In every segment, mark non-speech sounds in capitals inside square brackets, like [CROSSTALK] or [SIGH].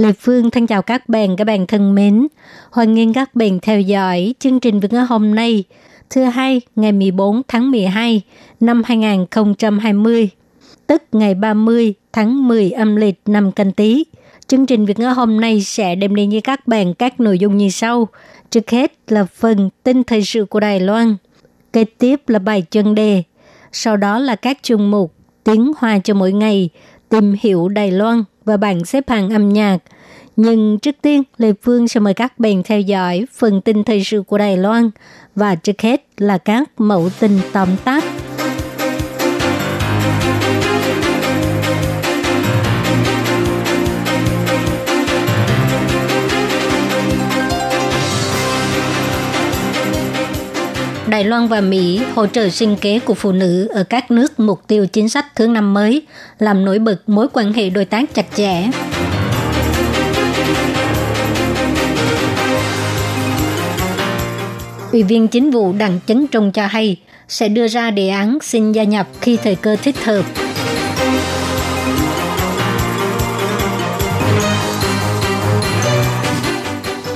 Lê Phương thân chào các bạn, các bạn thân mến. Hoan nghênh các bạn theo dõi chương trình Việt ngữ hôm nay, thứ hai ngày 14 tháng 12 năm 2020, tức ngày 30 tháng 10 âm lịch năm canh tí. Chương trình Việt ngữ hôm nay sẽ đem đến với các bạn các nội dung như sau. Trước hết là phần tin thời sự của Đài Loan. Kế tiếp là bài chân đề. Sau đó là các chương mục tiếng hoa cho mỗi ngày, tìm hiểu Đài Loan và bảng xếp hạng âm nhạc. Nhưng trước tiên, Lê Phương sẽ mời các bạn theo dõi phần tin thời sự của Đài Loan và trước hết là các mẫu tin tóm tắt. Đài Loan và Mỹ hỗ trợ sinh kế của phụ nữ ở các nước mục tiêu chính sách thứ năm mới, làm nổi bật mối quan hệ đối tác chặt chẽ. Ủy viên chính vụ Đặng Chấn Trung cho hay sẽ đưa ra đề án xin gia nhập khi thời cơ thích hợp.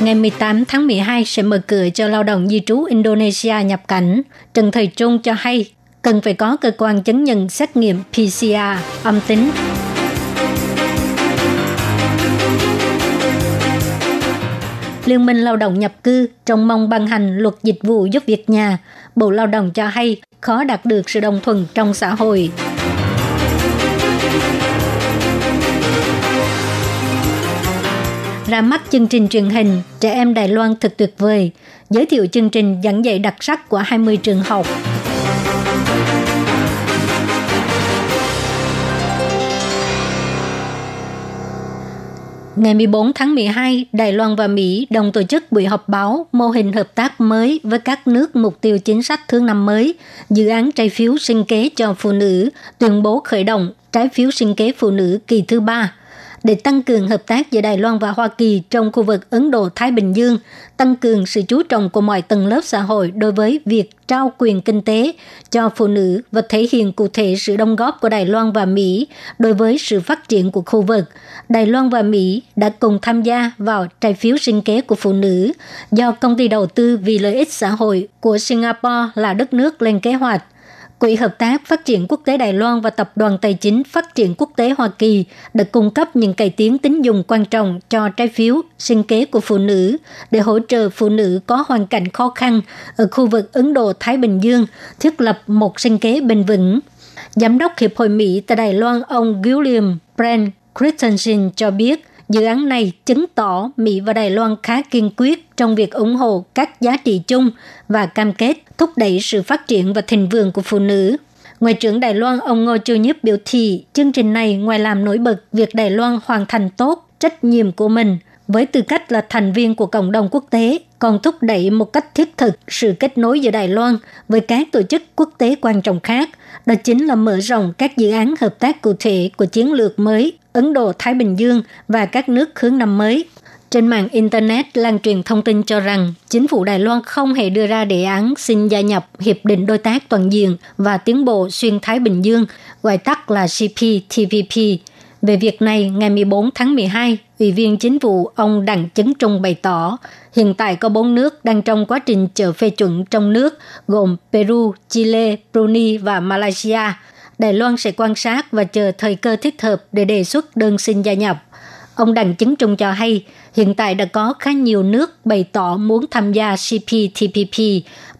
Ngày 18 tháng 12 sẽ mở cửa cho lao động di trú Indonesia nhập cảnh. Trần Thời Trung cho hay cần phải có cơ quan chứng nhận xét nghiệm PCR âm tính. Liên minh Lao động nhập cư trong mong ban hành luật dịch vụ giúp việc nhà. Bộ Lao động cho hay khó đạt được sự đồng thuận trong xã hội. Ra mắt chương trình truyền hình Trẻ em Đài Loan thật tuyệt vời, giới thiệu chương trình giảng dạy đặc sắc của 20 trường học. Ngày 14 tháng 12, Đài Loan và Mỹ đồng tổ chức buổi họp báo mô hình hợp tác mới với các nước mục tiêu chính sách thương năm mới, dự án trái phiếu sinh kế cho phụ nữ, tuyên bố khởi động trái phiếu sinh kế phụ nữ kỳ thứ ba – để tăng cường hợp tác giữa Đài Loan và Hoa Kỳ trong khu vực Ấn Độ-Thái Bình Dương, tăng cường sự chú trọng của mọi tầng lớp xã hội đối với việc trao quyền kinh tế cho phụ nữ và thể hiện cụ thể sự đóng góp của Đài Loan và Mỹ đối với sự phát triển của khu vực. Đài Loan và Mỹ đã cùng tham gia vào trái phiếu sinh kế của phụ nữ do công ty đầu tư vì lợi ích xã hội của Singapore là đất nước lên kế hoạch Quỹ Hợp tác Phát triển Quốc tế Đài Loan và Tập đoàn Tài chính Phát triển Quốc tế Hoa Kỳ đã cung cấp những cải tiến tín dụng quan trọng cho trái phiếu, sinh kế của phụ nữ để hỗ trợ phụ nữ có hoàn cảnh khó khăn ở khu vực Ấn Độ-Thái Bình Dương thiết lập một sinh kế bền vững. Giám đốc Hiệp hội Mỹ tại Đài Loan, ông William Brent Christensen cho biết – Dự án này chứng tỏ Mỹ và Đài Loan khá kiên quyết trong việc ủng hộ các giá trị chung và cam kết thúc đẩy sự phát triển và thịnh vượng của phụ nữ. Ngoại trưởng Đài Loan ông Ngô Châu Nhiếp biểu thị chương trình này ngoài làm nổi bật việc Đài Loan hoàn thành tốt trách nhiệm của mình với tư cách là thành viên của cộng đồng quốc tế, còn thúc đẩy một cách thiết thực sự kết nối giữa Đài Loan với các tổ chức quốc tế quan trọng khác, đó chính là mở rộng các dự án hợp tác cụ thể của chiến lược mới Ấn Độ Thái Bình Dương và các nước hướng năm mới. Trên mạng Internet lan truyền thông tin cho rằng chính phủ Đài Loan không hề đưa ra đề án xin gia nhập Hiệp định Đối tác Toàn diện và Tiến bộ Xuyên Thái Bình Dương, gọi tắt là CPTPP. Về việc này, ngày 14 tháng 12, Ủy viên Chính phủ ông Đặng Chấn Trung bày tỏ, hiện tại có bốn nước đang trong quá trình chờ phê chuẩn trong nước, gồm Peru, Chile, Brunei và Malaysia – Đài Loan sẽ quan sát và chờ thời cơ thích hợp để đề xuất đơn xin gia nhập. Ông Đặng Chứng Trung cho hay, hiện tại đã có khá nhiều nước bày tỏ muốn tham gia CPTPP,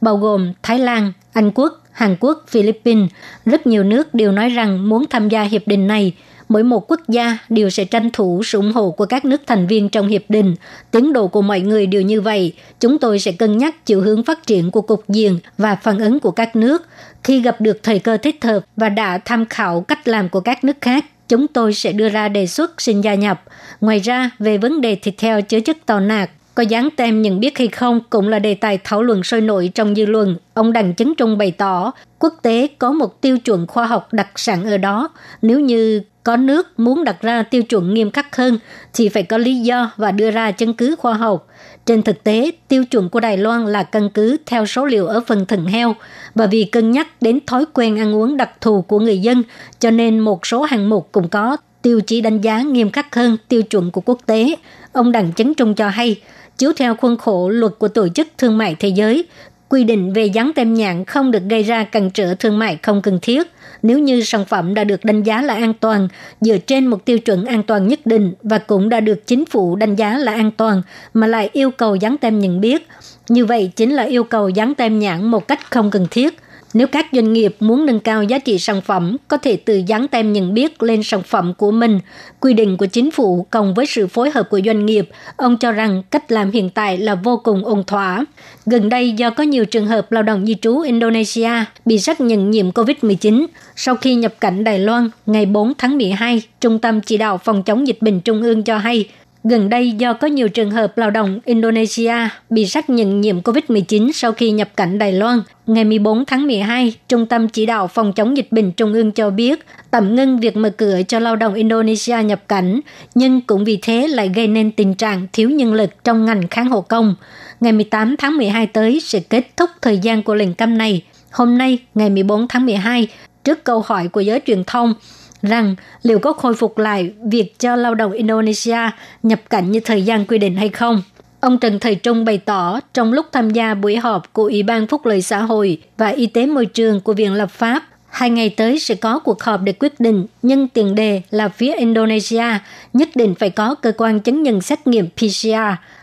bao gồm Thái Lan, Anh Quốc, Hàn Quốc, Philippines. Rất nhiều nước đều nói rằng muốn tham gia hiệp định này – mỗi một quốc gia đều sẽ tranh thủ sự ủng hộ của các nước thành viên trong hiệp định. Tiến độ của mọi người đều như vậy. Chúng tôi sẽ cân nhắc chiều hướng phát triển của cục diện và phản ứng của các nước. Khi gặp được thời cơ thích hợp và đã tham khảo cách làm của các nước khác, chúng tôi sẽ đưa ra đề xuất xin gia nhập. Ngoài ra, về vấn đề thịt heo chứa chất tàu nạc, có dán tem nhận biết hay không cũng là đề tài thảo luận sôi nổi trong dư luận. Ông Đặng Chấn Trung bày tỏ, quốc tế có một tiêu chuẩn khoa học đặc sản ở đó. Nếu như có nước muốn đặt ra tiêu chuẩn nghiêm khắc hơn thì phải có lý do và đưa ra chứng cứ khoa học. Trên thực tế, tiêu chuẩn của Đài Loan là căn cứ theo số liệu ở phần thận heo và vì cân nhắc đến thói quen ăn uống đặc thù của người dân, cho nên một số hạng mục cũng có tiêu chí đánh giá nghiêm khắc hơn tiêu chuẩn của quốc tế. Ông Đặng Chấn Trung cho hay, chiếu theo khuôn khổ luật của Tổ chức Thương mại Thế giới, quy định về dán tem nhãn không được gây ra cản trở thương mại không cần thiết nếu như sản phẩm đã được đánh giá là an toàn, dựa trên một tiêu chuẩn an toàn nhất định và cũng đã được chính phủ đánh giá là an toàn mà lại yêu cầu dán tem nhận biết. Như vậy chính là yêu cầu dán tem nhãn một cách không cần thiết. Nếu các doanh nghiệp muốn nâng cao giá trị sản phẩm, có thể tự dán tem nhận biết lên sản phẩm của mình. Quy định của chính phủ cộng với sự phối hợp của doanh nghiệp, ông cho rằng cách làm hiện tại là vô cùng ổn thỏa. Gần đây do có nhiều trường hợp lao động di trú Indonesia bị xác nhận nhiễm COVID-19, sau khi nhập cảnh Đài Loan ngày 4 tháng 12, Trung tâm Chỉ đạo Phòng chống dịch bệnh Trung ương cho hay Gần đây do có nhiều trường hợp lao động Indonesia bị xác nhận nhiễm COVID-19 sau khi nhập cảnh Đài Loan, ngày 14 tháng 12, Trung tâm Chỉ đạo Phòng chống dịch bệnh Trung ương cho biết tạm ngưng việc mở cửa cho lao động Indonesia nhập cảnh, nhưng cũng vì thế lại gây nên tình trạng thiếu nhân lực trong ngành kháng hộ công. Ngày 18 tháng 12 tới sẽ kết thúc thời gian của lệnh cấm này. Hôm nay, ngày 14 tháng 12, trước câu hỏi của giới truyền thông, rằng liệu có khôi phục lại việc cho lao động Indonesia nhập cảnh như thời gian quy định hay không. Ông Trần Thầy Trung bày tỏ trong lúc tham gia buổi họp của Ủy ban Phúc lợi xã hội và Y tế môi trường của Viện Lập pháp Hai ngày tới sẽ có cuộc họp để quyết định, nhưng tiền đề là phía Indonesia nhất định phải có cơ quan chứng nhận xét nghiệm PCR,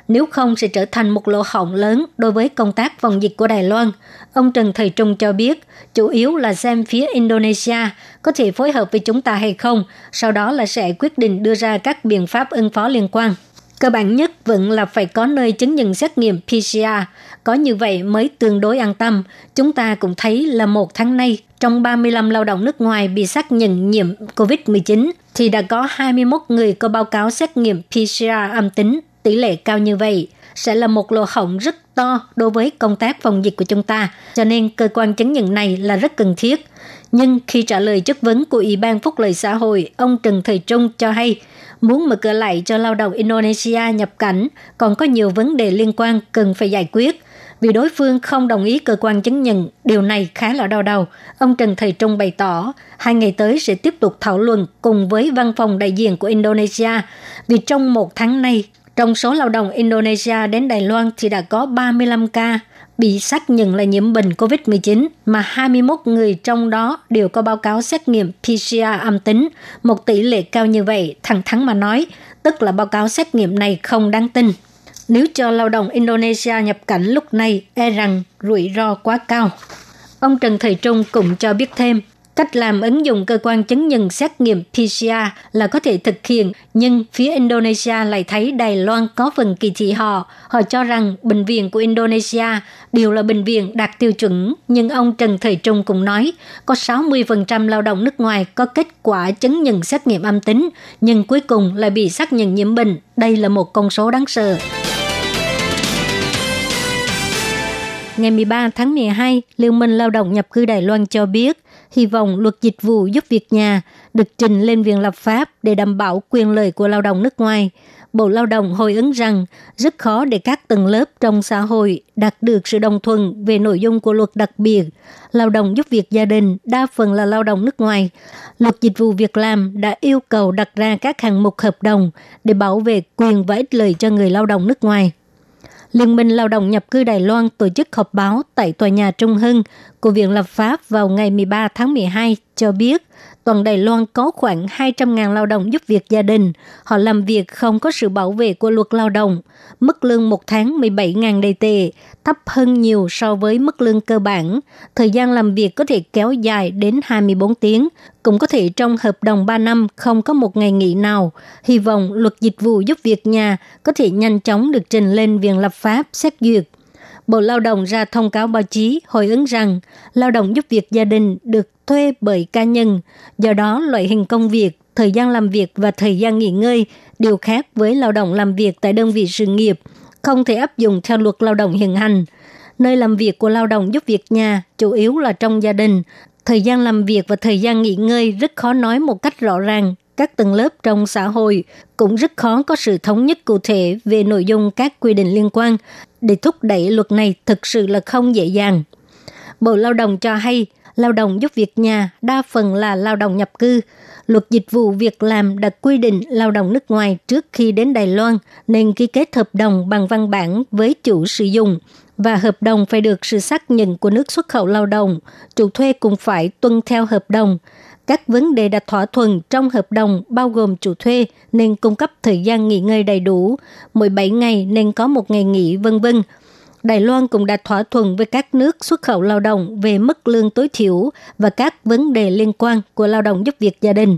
nếu không sẽ trở thành một lỗ hổng lớn đối với công tác phòng dịch của Đài Loan. Ông Trần Thầy Trung cho biết, chủ yếu là xem phía Indonesia có thể phối hợp với chúng ta hay không, sau đó là sẽ quyết định đưa ra các biện pháp ứng phó liên quan. Cơ bản nhất vẫn là phải có nơi chứng nhận xét nghiệm PCR, có như vậy mới tương đối an tâm. Chúng ta cũng thấy là một tháng nay, trong 35 lao động nước ngoài bị xác nhận nhiễm COVID-19, thì đã có 21 người có báo cáo xét nghiệm PCR âm tính, tỷ lệ cao như vậy sẽ là một lỗ hổng rất to đối với công tác phòng dịch của chúng ta, cho nên cơ quan chứng nhận này là rất cần thiết. Nhưng khi trả lời chất vấn của Ủy ban Phúc lợi xã hội, ông Trần Thời Trung cho hay muốn mở cửa lại cho lao động Indonesia nhập cảnh còn có nhiều vấn đề liên quan cần phải giải quyết. Vì đối phương không đồng ý cơ quan chứng nhận, điều này khá là đau đầu. Ông Trần Thầy Trung bày tỏ, hai ngày tới sẽ tiếp tục thảo luận cùng với văn phòng đại diện của Indonesia. Vì trong một tháng nay, trong số lao động Indonesia đến Đài Loan thì đã có 35 ca bị xác nhận là nhiễm bệnh COVID-19 mà 21 người trong đó đều có báo cáo xét nghiệm PCR âm tính. Một tỷ lệ cao như vậy, thẳng thắn mà nói, tức là báo cáo xét nghiệm này không đáng tin. Nếu cho lao động Indonesia nhập cảnh lúc này, e rằng rủi ro quá cao. Ông Trần Thầy Trung cũng cho biết thêm, Cách làm ứng dụng cơ quan chứng nhận xét nghiệm PCR là có thể thực hiện, nhưng phía Indonesia lại thấy Đài Loan có phần kỳ thị họ. Họ cho rằng bệnh viện của Indonesia đều là bệnh viện đạt tiêu chuẩn, nhưng ông Trần Thời Trung cũng nói có 60% lao động nước ngoài có kết quả chứng nhận xét nghiệm âm tính, nhưng cuối cùng lại bị xác nhận nhiễm bệnh. Đây là một con số đáng sợ. Ngày 13 tháng 12, Liên minh Lao động nhập cư Đài Loan cho biết, hy vọng luật dịch vụ giúp việc nhà được trình lên viện lập pháp để đảm bảo quyền lợi của lao động nước ngoài. Bộ Lao động hồi ứng rằng rất khó để các tầng lớp trong xã hội đạt được sự đồng thuận về nội dung của luật đặc biệt. Lao động giúp việc gia đình, đa phần là lao động nước ngoài. Luật dịch vụ việc làm đã yêu cầu đặt ra các hạng mục hợp đồng để bảo vệ quyền và ích lợi cho người lao động nước ngoài. Liên minh Lao động nhập cư Đài Loan tổ chức họp báo tại tòa nhà Trung Hưng. Của Viện Lập pháp vào ngày 13 tháng 12 cho biết toàn Đài Loan có khoảng 200.000 lao động giúp việc gia đình. Họ làm việc không có sự bảo vệ của luật lao động. Mức lương một tháng 17.000 đầy tệ, thấp hơn nhiều so với mức lương cơ bản. Thời gian làm việc có thể kéo dài đến 24 tiếng, cũng có thể trong hợp đồng 3 năm không có một ngày nghỉ nào. Hy vọng luật dịch vụ giúp việc nhà có thể nhanh chóng được trình lên viện lập pháp xét duyệt. Bộ Lao động ra thông cáo báo chí hồi ứng rằng lao động giúp việc gia đình được thuê bởi cá nhân, do đó loại hình công việc, thời gian làm việc và thời gian nghỉ ngơi đều khác với lao động làm việc tại đơn vị sự nghiệp, không thể áp dụng theo luật lao động hiện hành. Nơi làm việc của lao động giúp việc nhà chủ yếu là trong gia đình, thời gian làm việc và thời gian nghỉ ngơi rất khó nói một cách rõ ràng. Các tầng lớp trong xã hội cũng rất khó có sự thống nhất cụ thể về nội dung các quy định liên quan để thúc đẩy luật này thực sự là không dễ dàng. Bộ Lao động cho hay, lao động giúp việc nhà đa phần là lao động nhập cư. Luật dịch vụ việc làm đã quy định lao động nước ngoài trước khi đến Đài Loan nên ký kết hợp đồng bằng văn bản với chủ sử dụng và hợp đồng phải được sự xác nhận của nước xuất khẩu lao động. Chủ thuê cũng phải tuân theo hợp đồng. Các vấn đề đã thỏa thuận trong hợp đồng bao gồm chủ thuê nên cung cấp thời gian nghỉ ngơi đầy đủ, mỗi 7 ngày nên có một ngày nghỉ vân vân. Đài Loan cũng đã thỏa thuận với các nước xuất khẩu lao động về mức lương tối thiểu và các vấn đề liên quan của lao động giúp việc gia đình.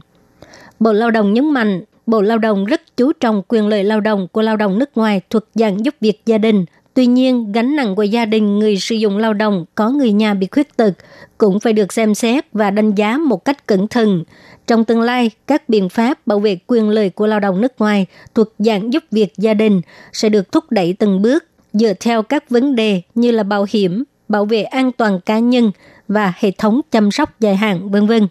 Bộ Lao động nhấn mạnh, Bộ Lao động rất chú trọng quyền lợi lao động của lao động nước ngoài thuộc dạng giúp việc gia đình Tuy nhiên, gánh nặng của gia đình người sử dụng lao động có người nhà bị khuyết tật cũng phải được xem xét và đánh giá một cách cẩn thận. Trong tương lai, các biện pháp bảo vệ quyền lợi của lao động nước ngoài thuộc dạng giúp việc gia đình sẽ được thúc đẩy từng bước dựa theo các vấn đề như là bảo hiểm, bảo vệ an toàn cá nhân và hệ thống chăm sóc dài hạn, vân vân.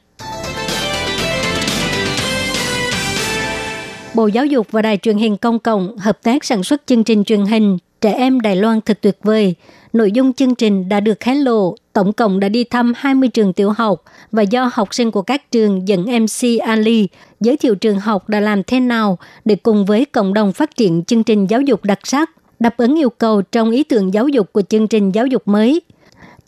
Bộ Giáo dục và Đài truyền hình công cộng hợp tác sản xuất chương trình truyền hình Trẻ em Đài Loan thật tuyệt vời. Nội dung chương trình đã được hé lộ, tổng cộng đã đi thăm 20 trường tiểu học và do học sinh của các trường dẫn MC Ali giới thiệu trường học đã làm thế nào để cùng với cộng đồng phát triển chương trình giáo dục đặc sắc, đáp ứng yêu cầu trong ý tưởng giáo dục của chương trình giáo dục mới.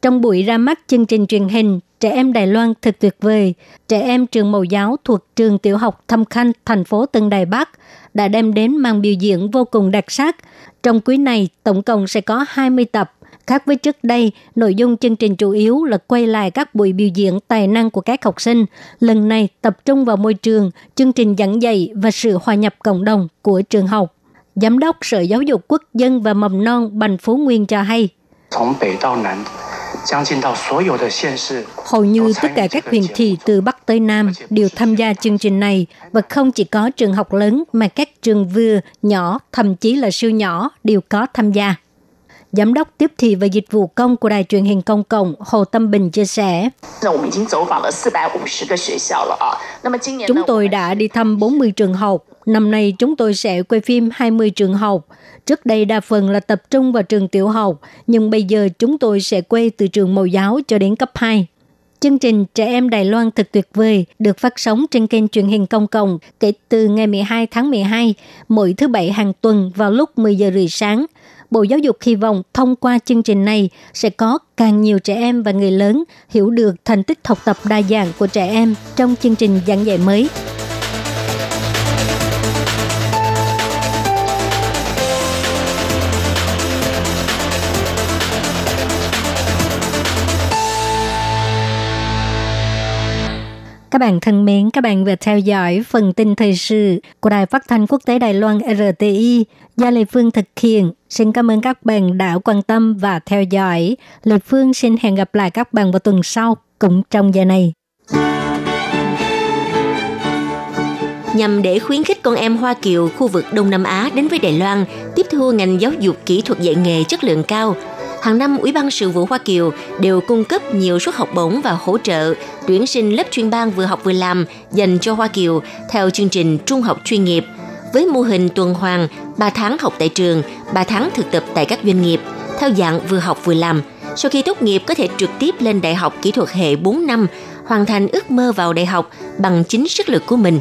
Trong buổi ra mắt chương trình truyền hình Trẻ em Đài Loan thật tuyệt vời, trẻ em trường mẫu giáo thuộc trường tiểu học Thâm Khanh, thành phố Tân Đài Bắc đã đem đến màn biểu diễn vô cùng đặc sắc. Trong quý này, tổng cộng sẽ có 20 tập. Khác với trước đây, nội dung chương trình chủ yếu là quay lại các buổi biểu diễn tài năng của các học sinh. Lần này tập trung vào môi trường, chương trình giảng dạy và sự hòa nhập cộng đồng của trường học. Giám đốc Sở Giáo dục Quốc dân và Mầm non Bành Phú Nguyên cho hay. Hầu như tất cả các huyện thị từ Bắc tới Nam đều tham gia chương trình này và không chỉ có trường học lớn mà các trường vừa, nhỏ, thậm chí là siêu nhỏ đều có tham gia. Giám đốc tiếp thị và dịch vụ công của đài truyền hình công cộng Hồ Tâm Bình chia sẻ. Chúng tôi đã đi thăm 40 trường học. Năm nay chúng tôi sẽ quay phim 20 trường học. Trước đây đa phần là tập trung vào trường tiểu học, nhưng bây giờ chúng tôi sẽ quay từ trường mẫu giáo cho đến cấp 2. Chương trình Trẻ em Đài Loan thật tuyệt vời được phát sóng trên kênh truyền hình công cộng kể từ ngày 12 tháng 12, mỗi thứ Bảy hàng tuần vào lúc 10 giờ rưỡi sáng. Bộ Giáo dục hy vọng thông qua chương trình này sẽ có càng nhiều trẻ em và người lớn hiểu được thành tích học tập đa dạng của trẻ em trong chương trình giảng dạy mới. Các bạn thân mến, các bạn vừa theo dõi phần tin thời sự của Đài Phát thanh Quốc tế Đài Loan RTI do Lê Phương thực hiện. Xin cảm ơn các bạn đã quan tâm và theo dõi. Lê Phương xin hẹn gặp lại các bạn vào tuần sau cũng trong giờ này. Nhằm để khuyến khích con em Hoa Kiều khu vực Đông Nam Á đến với Đài Loan, tiếp thu ngành giáo dục kỹ thuật dạy nghề chất lượng cao – hàng năm Ủy ban sự vụ Hoa Kiều đều cung cấp nhiều suất học bổng và hỗ trợ tuyển sinh lớp chuyên ban vừa học vừa làm dành cho Hoa Kiều theo chương trình trung học chuyên nghiệp với mô hình tuần hoàn 3 tháng học tại trường, 3 tháng thực tập tại các doanh nghiệp theo dạng vừa học vừa làm. Sau khi tốt nghiệp có thể trực tiếp lên đại học kỹ thuật hệ 4 năm, hoàn thành ước mơ vào đại học bằng chính sức lực của mình.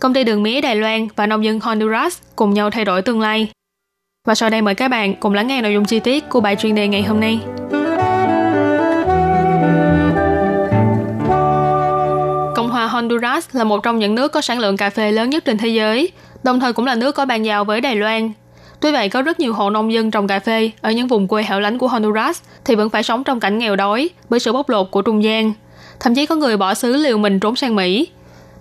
công ty đường mía Đài Loan và nông dân Honduras cùng nhau thay đổi tương lai. Và sau đây mời các bạn cùng lắng nghe nội dung chi tiết của bài chuyên đề ngày hôm nay. Cộng hòa Honduras là một trong những nước có sản lượng cà phê lớn nhất trên thế giới, đồng thời cũng là nước có bàn giao với Đài Loan. Tuy vậy, có rất nhiều hộ nông dân trồng cà phê ở những vùng quê hẻo lánh của Honduras thì vẫn phải sống trong cảnh nghèo đói bởi sự bóc lột của trung gian. Thậm chí có người bỏ xứ liều mình trốn sang Mỹ.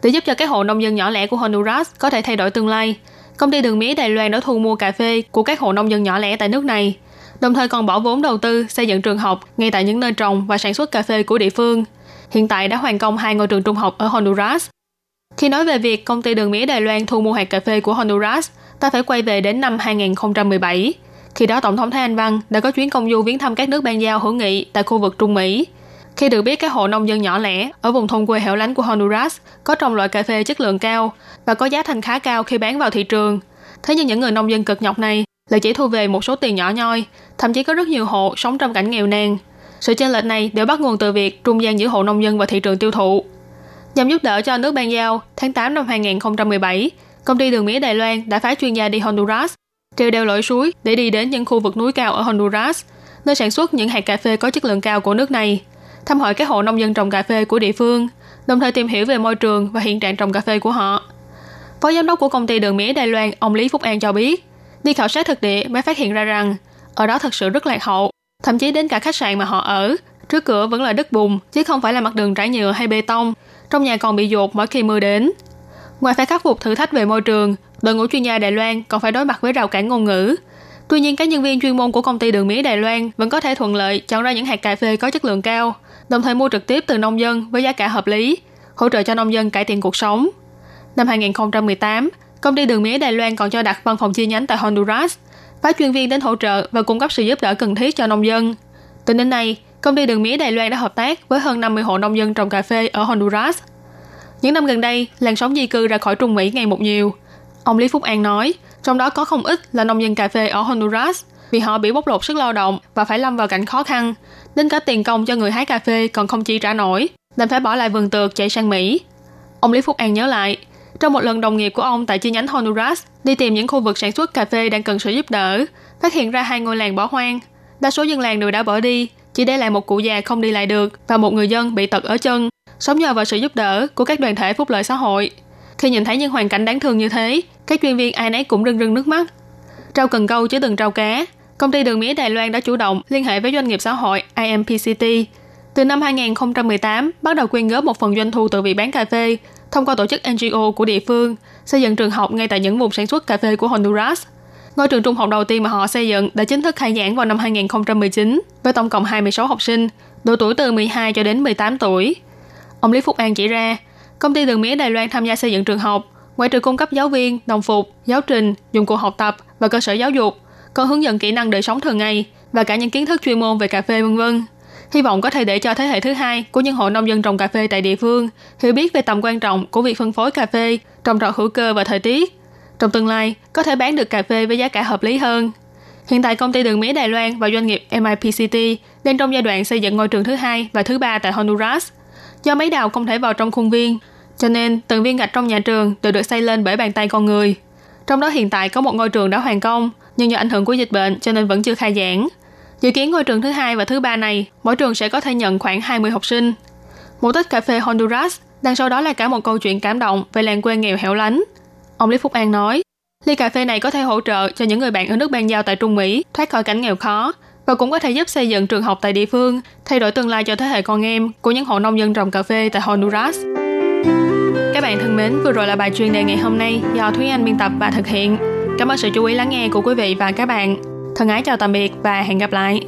Để giúp cho các hộ nông dân nhỏ lẻ của Honduras có thể thay đổi tương lai, công ty đường mía Đài Loan đã thu mua cà phê của các hộ nông dân nhỏ lẻ tại nước này, đồng thời còn bỏ vốn đầu tư xây dựng trường học ngay tại những nơi trồng và sản xuất cà phê của địa phương. Hiện tại đã hoàn công hai ngôi trường trung học ở Honduras. Khi nói về việc công ty đường mía Đài Loan thu mua hạt cà phê của Honduras, ta phải quay về đến năm 2017. Khi đó Tổng thống Thái Anh Văn đã có chuyến công du viếng thăm các nước ban giao hữu nghị tại khu vực Trung Mỹ. Khi được biết các hộ nông dân nhỏ lẻ ở vùng thôn quê hẻo lánh của Honduras có trồng loại cà phê chất lượng cao và có giá thành khá cao khi bán vào thị trường. Thế nhưng những người nông dân cực nhọc này lại chỉ thu về một số tiền nhỏ nhoi, thậm chí có rất nhiều hộ sống trong cảnh nghèo nàn. Sự chênh lệch này đều bắt nguồn từ việc trung gian giữa hộ nông dân và thị trường tiêu thụ. Nhằm giúp đỡ cho nước ban giao, tháng 8 năm 2017, công ty đường mía Đài Loan đã phái chuyên gia đi Honduras, treo đeo lội suối để đi đến những khu vực núi cao ở Honduras, nơi sản xuất những hạt cà phê có chất lượng cao của nước này, thăm hỏi các hộ nông dân trồng cà phê của địa phương, đồng thời tìm hiểu về môi trường và hiện trạng trồng cà phê của họ. Phó giám đốc của công ty đường mía Đài Loan, ông Lý Phúc An cho biết, đi khảo sát thực địa mới phát hiện ra rằng ở đó thật sự rất lạc hậu, thậm chí đến cả khách sạn mà họ ở, trước cửa vẫn là đất bùn chứ không phải là mặt đường trải nhựa hay bê tông, trong nhà còn bị dột mỗi khi mưa đến. Ngoài phải khắc phục thử thách về môi trường, đội ngũ chuyên gia Đài Loan còn phải đối mặt với rào cản ngôn ngữ. Tuy nhiên, các nhân viên chuyên môn của công ty đường mía Đài Loan vẫn có thể thuận lợi chọn ra những hạt cà phê có chất lượng cao, đồng thời mua trực tiếp từ nông dân với giá cả hợp lý, hỗ trợ cho nông dân cải thiện cuộc sống. Năm 2018, công ty đường mía Đài Loan còn cho đặt văn phòng chi nhánh tại Honduras, phái chuyên viên đến hỗ trợ và cung cấp sự giúp đỡ cần thiết cho nông dân. Tính đến nay, công ty đường mía Đài Loan đã hợp tác với hơn 50 hộ nông dân trồng cà phê ở Honduras. Những năm gần đây, làn sóng di cư ra khỏi Trung Mỹ ngày một nhiều. Ông Lý Phúc An nói, trong đó có không ít là nông dân cà phê ở Honduras vì họ bị bóc lột sức lao động và phải lâm vào cảnh khó khăn, nên cả tiền công cho người hái cà phê còn không chi trả nổi, nên phải bỏ lại vườn tược chạy sang Mỹ. Ông Lý Phúc An nhớ lại, trong một lần đồng nghiệp của ông tại chi nhánh Honduras đi tìm những khu vực sản xuất cà phê đang cần sự giúp đỡ, phát hiện ra hai ngôi làng bỏ hoang. Đa số dân làng đều đã bỏ đi, chỉ để lại một cụ già không đi lại được và một người dân bị tật ở chân, sống nhờ vào sự giúp đỡ của các đoàn thể phúc lợi xã hội. Khi nhìn thấy những hoàn cảnh đáng thương như thế, các chuyên viên ai nấy cũng rưng rưng nước mắt. Trao cần câu chứ đừng trao cá. Công ty đường mía Đài Loan đã chủ động liên hệ với doanh nghiệp xã hội IMPCT. Từ năm 2018, bắt đầu quyên góp một phần doanh thu từ việc bán cà phê thông qua tổ chức NGO của địa phương, xây dựng trường học ngay tại những vùng sản xuất cà phê của Honduras. Ngôi trường trung học đầu tiên mà họ xây dựng đã chính thức khai giảng vào năm 2019 với tổng cộng 26 học sinh, độ tuổi từ 12 cho đến 18 tuổi. Ông Lý Phúc An chỉ ra, công ty đường mía Đài Loan tham gia xây dựng trường học, ngoại trừ cung cấp giáo viên, đồng phục, giáo trình, dụng cụ học tập và cơ sở giáo dục, còn hướng dẫn kỹ năng đời sống thường ngày và cả những kiến thức chuyên môn về cà phê vân vân. Hy vọng có thể để cho thế hệ thứ hai của những hộ nông dân trồng cà phê tại địa phương hiểu biết về tầm quan trọng của việc phân phối cà phê, trồng trọt hữu cơ và thời tiết. Trong tương lai, có thể bán được cà phê với giá cả hợp lý hơn. Hiện tại công ty đường mía Đài Loan và doanh nghiệp MIPCT đang trong giai đoạn xây dựng ngôi trường thứ hai và thứ ba tại Honduras. Do máy đào không thể vào trong khuôn viên, cho nên từng viên gạch trong nhà trường đều được xây lên bởi bàn tay con người. Trong đó hiện tại có một ngôi trường đã hoàn công, nhưng do ảnh hưởng của dịch bệnh cho nên vẫn chưa khai giảng. Dự kiến ngôi trường thứ hai và thứ ba này, mỗi trường sẽ có thể nhận khoảng 20 học sinh. Một tích cà phê Honduras, đằng sau đó là cả một câu chuyện cảm động về làng quê nghèo hẻo lánh. Ông Lý Phúc An nói, ly cà phê này có thể hỗ trợ cho những người bạn ở nước ban giao tại Trung Mỹ thoát khỏi cảnh nghèo khó, và cũng có thể giúp xây dựng trường học tại địa phương, thay đổi tương lai cho thế hệ con em của những hộ nông dân trồng cà phê tại Honduras. Các bạn thân mến, vừa rồi là bài chuyên đề ngày hôm nay do Thúy Anh biên tập và thực hiện. Cảm ơn sự chú ý lắng nghe của quý vị và các bạn. Thân ái chào tạm biệt và hẹn gặp lại.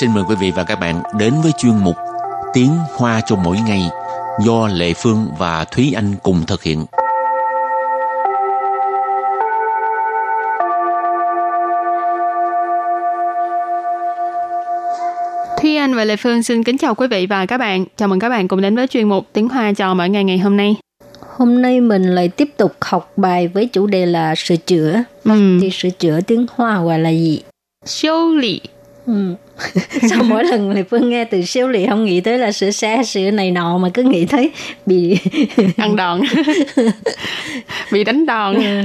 Xin mời quý vị và các bạn đến với chuyên mục Tiếng Hoa cho mỗi ngày do Lệ Phương và Thúy Anh cùng thực hiện. Thúy Anh và Lệ Phương xin kính chào quý vị và các bạn. Chào mừng các bạn cùng đến với chuyên mục Tiếng Hoa cho mỗi ngày ngày hôm nay. Hôm nay mình lại tiếp tục học bài với chủ đề là sửa chữa. Ừ. Thì sửa chữa tiếng Hoa gọi là gì? Siêu lì. Ừ. [LAUGHS] Sao mỗi lần lại Phương nghe từ siêu lì không nghĩ tới là sửa xe, sửa này nọ mà cứ nghĩ thấy bị [LAUGHS] Ăn đòn. [LAUGHS] Bị đánh đòn. Ừ.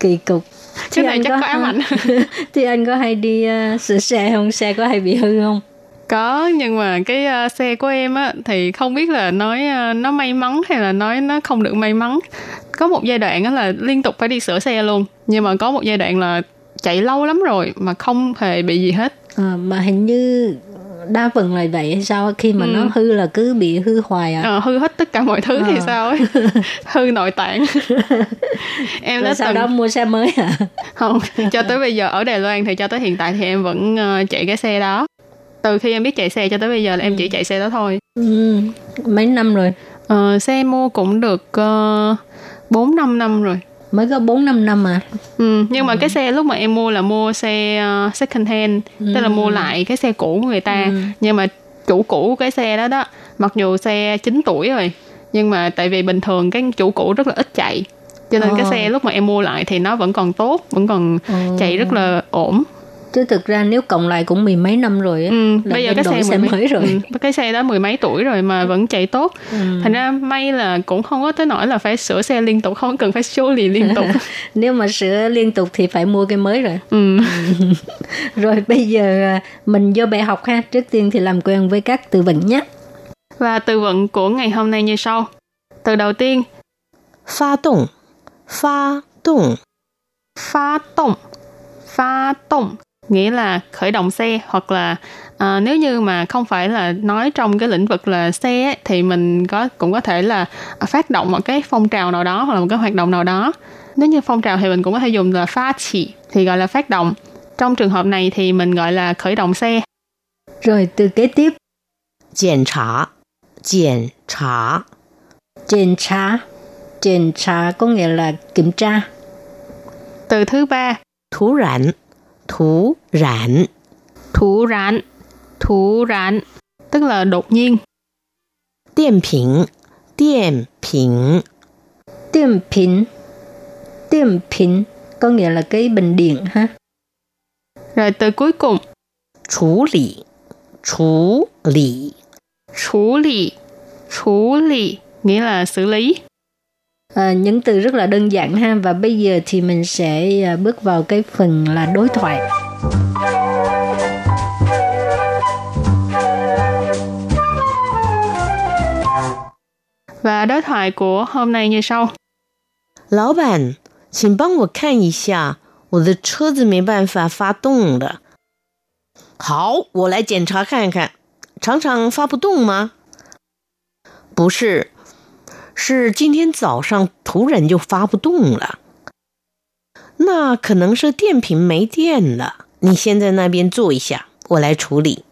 kỳ cục. Cái này chắc có ám ảnh. thì anh có hay đi uh, sửa xe không? Xe có hay bị hư không? Có, nhưng mà cái uh, xe của em á thì không biết là nói uh, nó may mắn hay là nói nó không được may mắn. Có một giai đoạn á là liên tục phải đi sửa xe luôn, nhưng mà có một giai đoạn là chạy lâu lắm rồi mà không hề bị gì hết. À, mà hình như đa phần là vậy hay sao khi mà Ừ. nó hư là cứ bị hư hoài à? Ờ, hư hết tất cả mọi thứ thì Ờ. sao ấy? [LAUGHS] Hư nội tạng. [LAUGHS] Em rồi đã sau từng đó mua xe mới à [LAUGHS] không cho tới bây giờ ở Đài Loan thì cho tới hiện tại thì em vẫn chạy cái xe đó. Từ khi em biết chạy xe cho tới bây giờ là em chỉ chạy xe đó thôi. Ừ, mấy năm rồi? Ờ, xe mua cũng được uh, 4 5 năm rồi mới có 4 5 năm à Ừ, nhưng mà cái xe lúc mà em mua là mua xe ờ, second hand tức là mua lại cái xe cũ của người ta Ừ. nhưng mà chủ cũ của cái xe đó đó mặc dù xe 9 tuổi rồi nhưng mà tại vì bình thường cái chủ cũ rất là ít chạy cho nên cái Ờ. xe lúc mà em mua lại thì nó vẫn còn tốt vẫn còn Ờ. chạy rất là ổn chứ thực ra nếu cộng lại cũng mười mấy năm rồi ấy, ừ, bây giờ cái xe, xe mấy, mới rồi. ừ, cái xe đó mười mấy tuổi rồi mà vẫn chạy tốt. Ừ. thành ra may là cũng không có tới nỗi là phải sửa xe liên tục không cần phải 修 lý liên tục. [LAUGHS] Nếu mà sửa liên tục thì phải mua cái mới rồi. Ừ. [LAUGHS] rồi bây giờ à, mình vô bài học ha. Trước tiên thì làm quen với các từ vựng nhé. Và từ vựng của ngày hôm nay như sau. Từ đầu tiên pha động pha động pha động pha động nghĩa là khởi động xe hoặc là à, nếu như mà không phải là nói trong cái lĩnh vực là xe ấy, thì mình có cũng có thể là ờ, phát động một cái phong trào nào đó hoặc là một cái hoạt động nào đó. Nếu như phong trào thì mình cũng có thể dùng là phá chỉ thì gọi là phát động. Trong trường hợp này thì mình gọi là khởi động xe. Rồi từ kế tiếp. Kiểm tra. Kiểm tra. Kiểm tra. Kiểm tra có nghĩa là kiểm tra. Từ thứ ba. Thú rảnh thủ rạn. Thủ rạn, thủ rạn, tức là đột nhiên. Điện bình, điện bình. Điện bình, điện bình có nghĩa là cái bình điện ha. Rồi tới cuối cùng. Chủ lý, chủ lý. Chủ lý, chủ lý nghĩa là xử lý. à, những từ rất là đơn giản ha và bây giờ thì mình sẽ à, bước vào cái phần là đối thoại và đối thoại của hôm nay như sau 老板，请帮我看一下，我的车子没办法发动了。好，我来检查看看，常常发不动吗？不是， 是今天早上突然就发不动了。那可能是电瓶没电了。你先在那边坐一下，我来处理。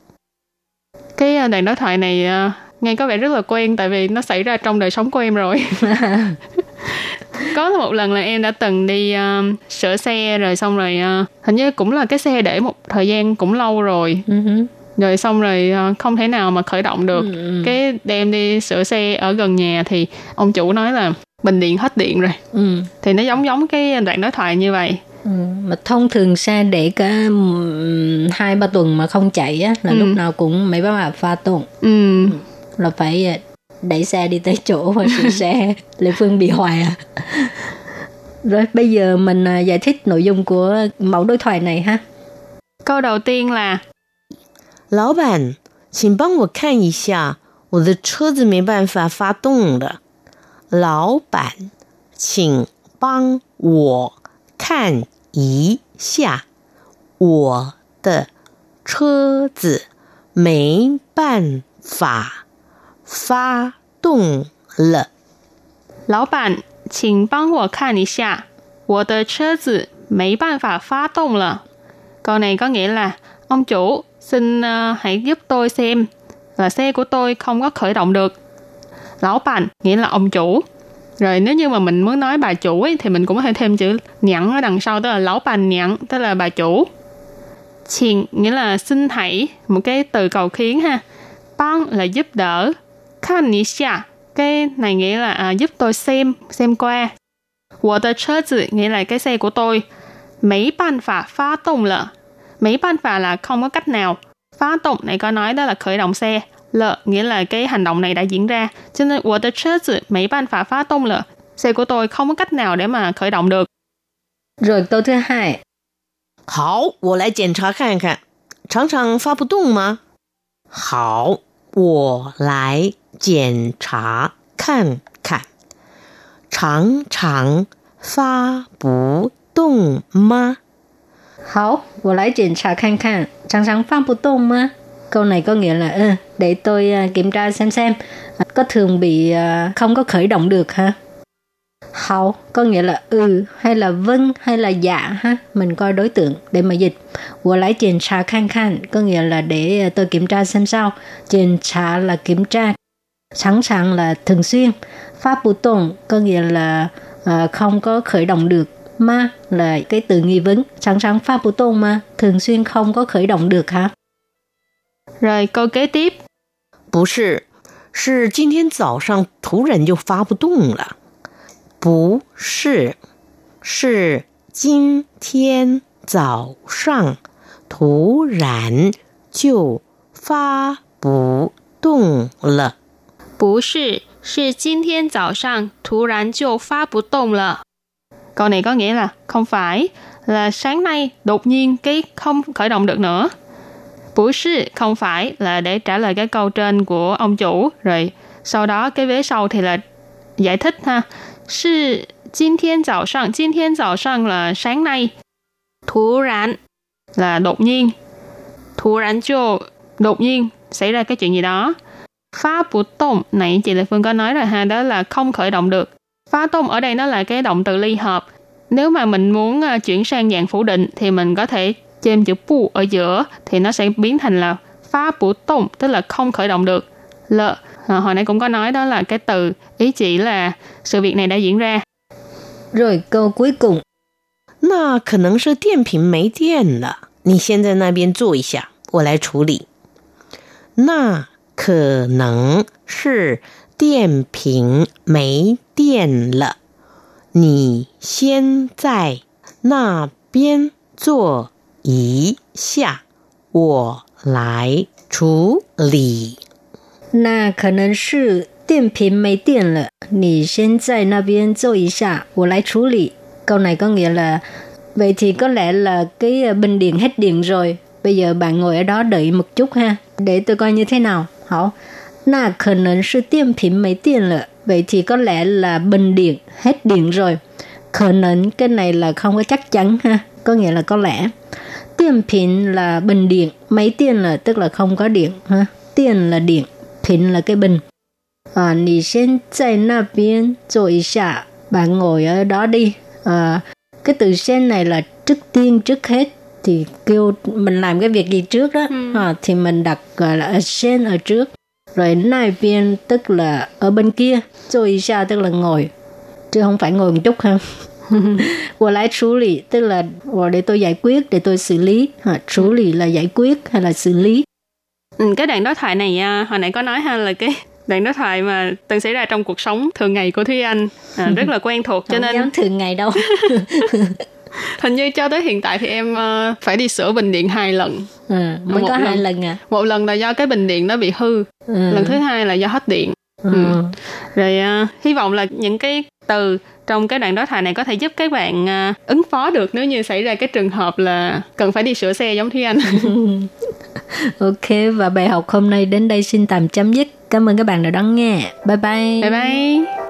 cái à, đoạn đối thoại này à, nghe có vẻ rất là quen tại vì nó xảy ra trong đời sống của em rồi [LAUGHS] có một lần là em đã từng đi à, sửa xe rồi xong rồi à, hình như cũng là cái xe để một thời gian cũng lâu rồi Ừ hứ. rồi xong rồi à, không thể nào mà khởi động được. Ừ, cái đem đi sửa xe ở gần nhà thì ông chủ nói là bình điện hết điện rồi. Ừ. thì nó giống giống cái đoạn đối thoại như vậy. Ừ, mà thông thường xe để cả hai ba tuần mà không chạy á là Ừ. lúc nào cũng mấy bác bà pha tuần. Ừ. Là phải à, đẩy xe đi tới chỗ và sửa [LAUGHS] xe Lệ Phương bị hoài à. Rồi bây giờ mình à, giải thích nội dung của mẫu đối thoại này ha. Câu đầu tiên là 老板，请帮我看一下，我的车子没办法发动了。老板，请帮我看一下，我的车子没办法发动了。老板，请帮我看一下，我的车子没办法发动了。Câu này có nghĩa là ông chủ xin ờ, hãy giúp tôi xem là xe của tôi không có khởi động được. Lão bàn nghĩa là ông chủ. Rồi nếu như mà mình muốn nói bà chủ ấy, thì mình cũng có thể thêm chữ nhẫn ở đằng sau tức là lão bàn nhẫn tức là bà chủ. Chiền nghĩa là xin hãy một cái từ cầu khiến ha. băng là giúp đỡ. Khan ni xia cái này nghĩa là à, giúp tôi xem xem qua. Wo de chơ zi nghĩa là cái xe của tôi. Mấy bàn phả phá tông lợ Mấy ban phả là không có cách nào. Phá động này có nói đó là khởi động xe. Lợ nghĩa là cái hành động này đã diễn ra. Cho nên 我的车子没办法发动了. Xe của tôi không có cách nào để mà khởi động được. Rồi câu thứ hai, 好，我来检查看看，常常发不动吗？好，我来检查看看，常常发不动吗？ Hảo, 我来检查看看,常常发不动吗? Câu này có nghĩa là ừ, để tôi à, kiểm tra xem xem à, có thường bị à, không có khởi động được ha. Hảo có nghĩa là ừ hay là vâng hay là dạ ha. Mình coi đối tượng để mà dịch. 我来检查看看 có nghĩa là để à, tôi kiểm tra xem sao. 检查 là kiểm tra. Sẵn sàng là thường xuyên. Pháp bù tồn có nghĩa là à, không có khởi động được ma là cái từ nghi vấn sẵn sàng pháp bù tôn mà thường xuyên không có khởi động được hả Rồi câu kế tiếp. 不是，是今天早上突然就发不动了。不是，是今天早上突然就发不动了。不是，是今天早上突然就发不动了。 Câu này có nghĩa là không phải là sáng nay đột nhiên cái không khởi động được nữa. Bủ sư không phải là để trả lời cái câu trên của ông chủ rồi sau đó cái vế sau thì là giải thích ha. Sư 今天早上今天早上 là sáng nay. Thú rán là đột nhiên. Thú rán cho đột nhiên xảy ra cái chuyện gì đó. Phá bù tông này chị Lê Phương có nói rồi ha, đó là không khởi động được. Phá tông ở đây nó là cái động từ ly hợp. Nếu mà mình muốn uh, chuyển sang dạng phủ định thì mình có thể chêm chữ pu ở giữa thì nó sẽ biến thành là phá bù tông, tức là không khởi động được. Lợ, à, hồi nãy cũng có nói đó là cái từ ý chỉ là sự việc này đã diễn ra. rồi câu cuối cùng 那可能是电瓶没电了，你先在那边坐一下，我来处理。那可能是 电瓶没电了，你先在那边坐一下，我来处理。那可能是电瓶没电了，你先在那边坐一下，我来处理。Câu này có nghĩa là vậy thì có lẽ là cái ờ, bình điện hết điện rồi. Bây giờ bạn ngồi ở đó đợi một chút ha, để tôi coi như thế nào. Hảo. Na khả năng sư tiêm phím mấy tiền了. Vậy thì có lẽ là bình điện hết điện rồi. Khả năng cái này là không có chắc chắn ha, có nghĩa là có lẽ. Tiêm phím là bình điện, mấy tiền là tức là không có điện ha. Tiền là điện, phím là cái bình. À, 你先在那边坐一下, bạn ngồi ở đó đi. À, cái từ sen này là trước tiên trước hết thì kêu mình làm cái việc gì trước đó Ừ. à, thì mình đặt gọi là ở sen ở trước rồi nai biên tức là ở bên kia rồi xa tức là ngồi. Chứ không phải ngồi một chút ha. [LAUGHS] Của lại xử lý tức là "Ủa, để tôi giải quyết để tôi xử lý. À, xử lý là giải quyết hay là xử lý? Ừ, cái đoạn đối thoại này à, hồi nãy có nói ha là cái đoạn đối thoại mà từng xảy ra trong cuộc sống thường ngày của Thúy Anh à, rất là quen thuộc cho không nên dám thường ngày đâu [LAUGHS] [LAUGHS] hình như cho tới hiện tại thì em ờ, phải đi sửa bình điện hai lần à, mới Một có hai lần. lần à một lần là do cái bình điện nó bị hư ừ. lần thứ hai là do hết điện Ừ. ừ. Rồi uh, hy vọng là những cái từ trong cái đoạn đối thoại này có thể giúp các bạn uh, ứng phó được nếu như xảy ra cái trường hợp là cần phải đi sửa xe giống Thúy Anh. [LAUGHS] ok và bài học hôm nay đến đây xin tạm chấm dứt. Cảm ơn các bạn đã đón nghe. Bye bye. Bye bye.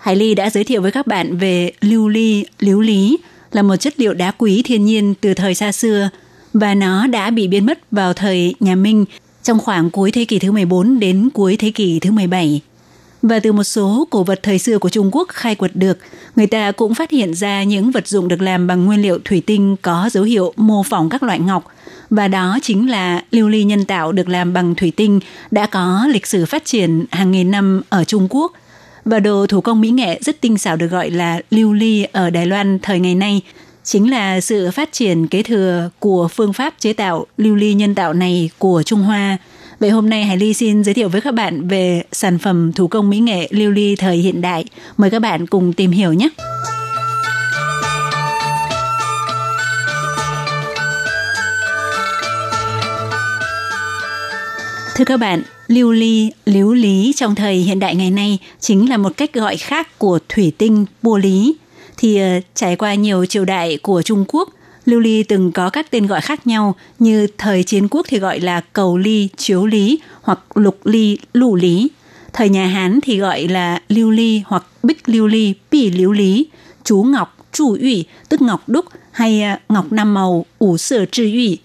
Hải Ly đã giới thiệu với các bạn về lưu ly, liếu lý là một chất liệu đá quý thiên nhiên từ thời xa xưa và nó đã bị biến mất vào thời nhà Minh trong khoảng cuối thế kỷ thứ 14 đến cuối thế kỷ thứ 17. Và từ một số cổ vật thời xưa của Trung Quốc khai quật được, người ta cũng phát hiện ra những vật dụng được làm bằng nguyên liệu thủy tinh có dấu hiệu mô phỏng các loại ngọc. Và đó chính là lưu ly nhân tạo được làm bằng thủy tinh đã có lịch sử phát triển hàng nghìn năm ở Trung Quốc – và đồ thủ công mỹ nghệ rất tinh xảo được gọi là lưu ly ở Đài Loan thời ngày nay, chính là sự phát triển kế thừa của phương pháp chế tạo lưu ly nhân tạo này của Trung Hoa. Vậy hôm nay Hải Ly xin giới thiệu với các bạn về sản phẩm thủ công mỹ nghệ lưu ly thời hiện đại. Mời các bạn cùng tìm hiểu nhé. Thưa các bạn, lưu ly, liếu lý trong thời hiện đại ngày nay chính là một cách gọi khác của thủy tinh, bua lý. Thì uh, trải qua nhiều triều đại của Trung Quốc, lưu ly từng có các tên gọi khác nhau như thời chiến quốc thì gọi là cầu ly, chiếu lý hoặc lục ly, lũ lý. Thời nhà Hán thì gọi là lưu ly hoặc bích lưu ly, bỉ lưu lý, chú ngọc, chủ ủy, tức ngọc đúc hay uh, ngọc năm màu, ủ sở trư ủy.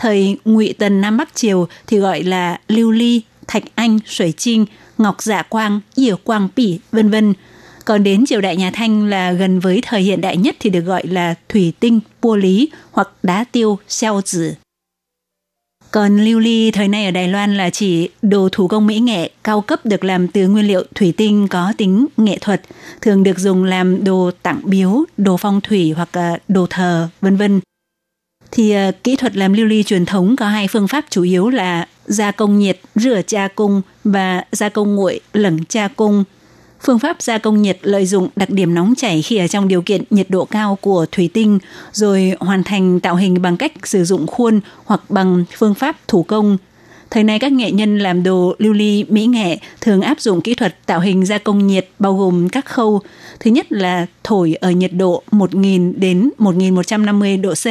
Thời Ngụy Tần Nam Bắc Triều thì gọi là lưu ly, thạch anh, 水 trinh, ngọc dạ quang, ỉa quang bỉ, vân vân. Còn đến triều đại nhà Thanh là gần với thời hiện đại nhất thì được gọi là thủy tinh, bua lý hoặc đá tiêu, xeo tử. Còn lưu ly thời nay ở Đài Loan là chỉ đồ thủ công mỹ nghệ cao cấp được làm từ nguyên liệu thủy tinh có tính nghệ thuật, thường được dùng làm đồ tặng biếu, đồ phong thủy hoặc à, đồ thờ, vân vân. Thì uh, kỹ thuật làm lưu ly truyền thống có hai phương pháp chủ yếu là gia công nhiệt, rửa cha cung và gia công nguội, lẩn cha cung. Phương pháp gia công nhiệt lợi dụng đặc điểm nóng chảy khi ở trong điều kiện nhiệt độ cao của thủy tinh, rồi hoàn thành tạo hình bằng cách sử dụng khuôn hoặc bằng phương pháp thủ công. Thời nay các nghệ nhân làm đồ lưu ly mỹ nghệ thường áp dụng kỹ thuật tạo hình gia công nhiệt bao gồm các khâu. Thứ nhất là thổi ở nhiệt độ 1000 đến 1150 độ C.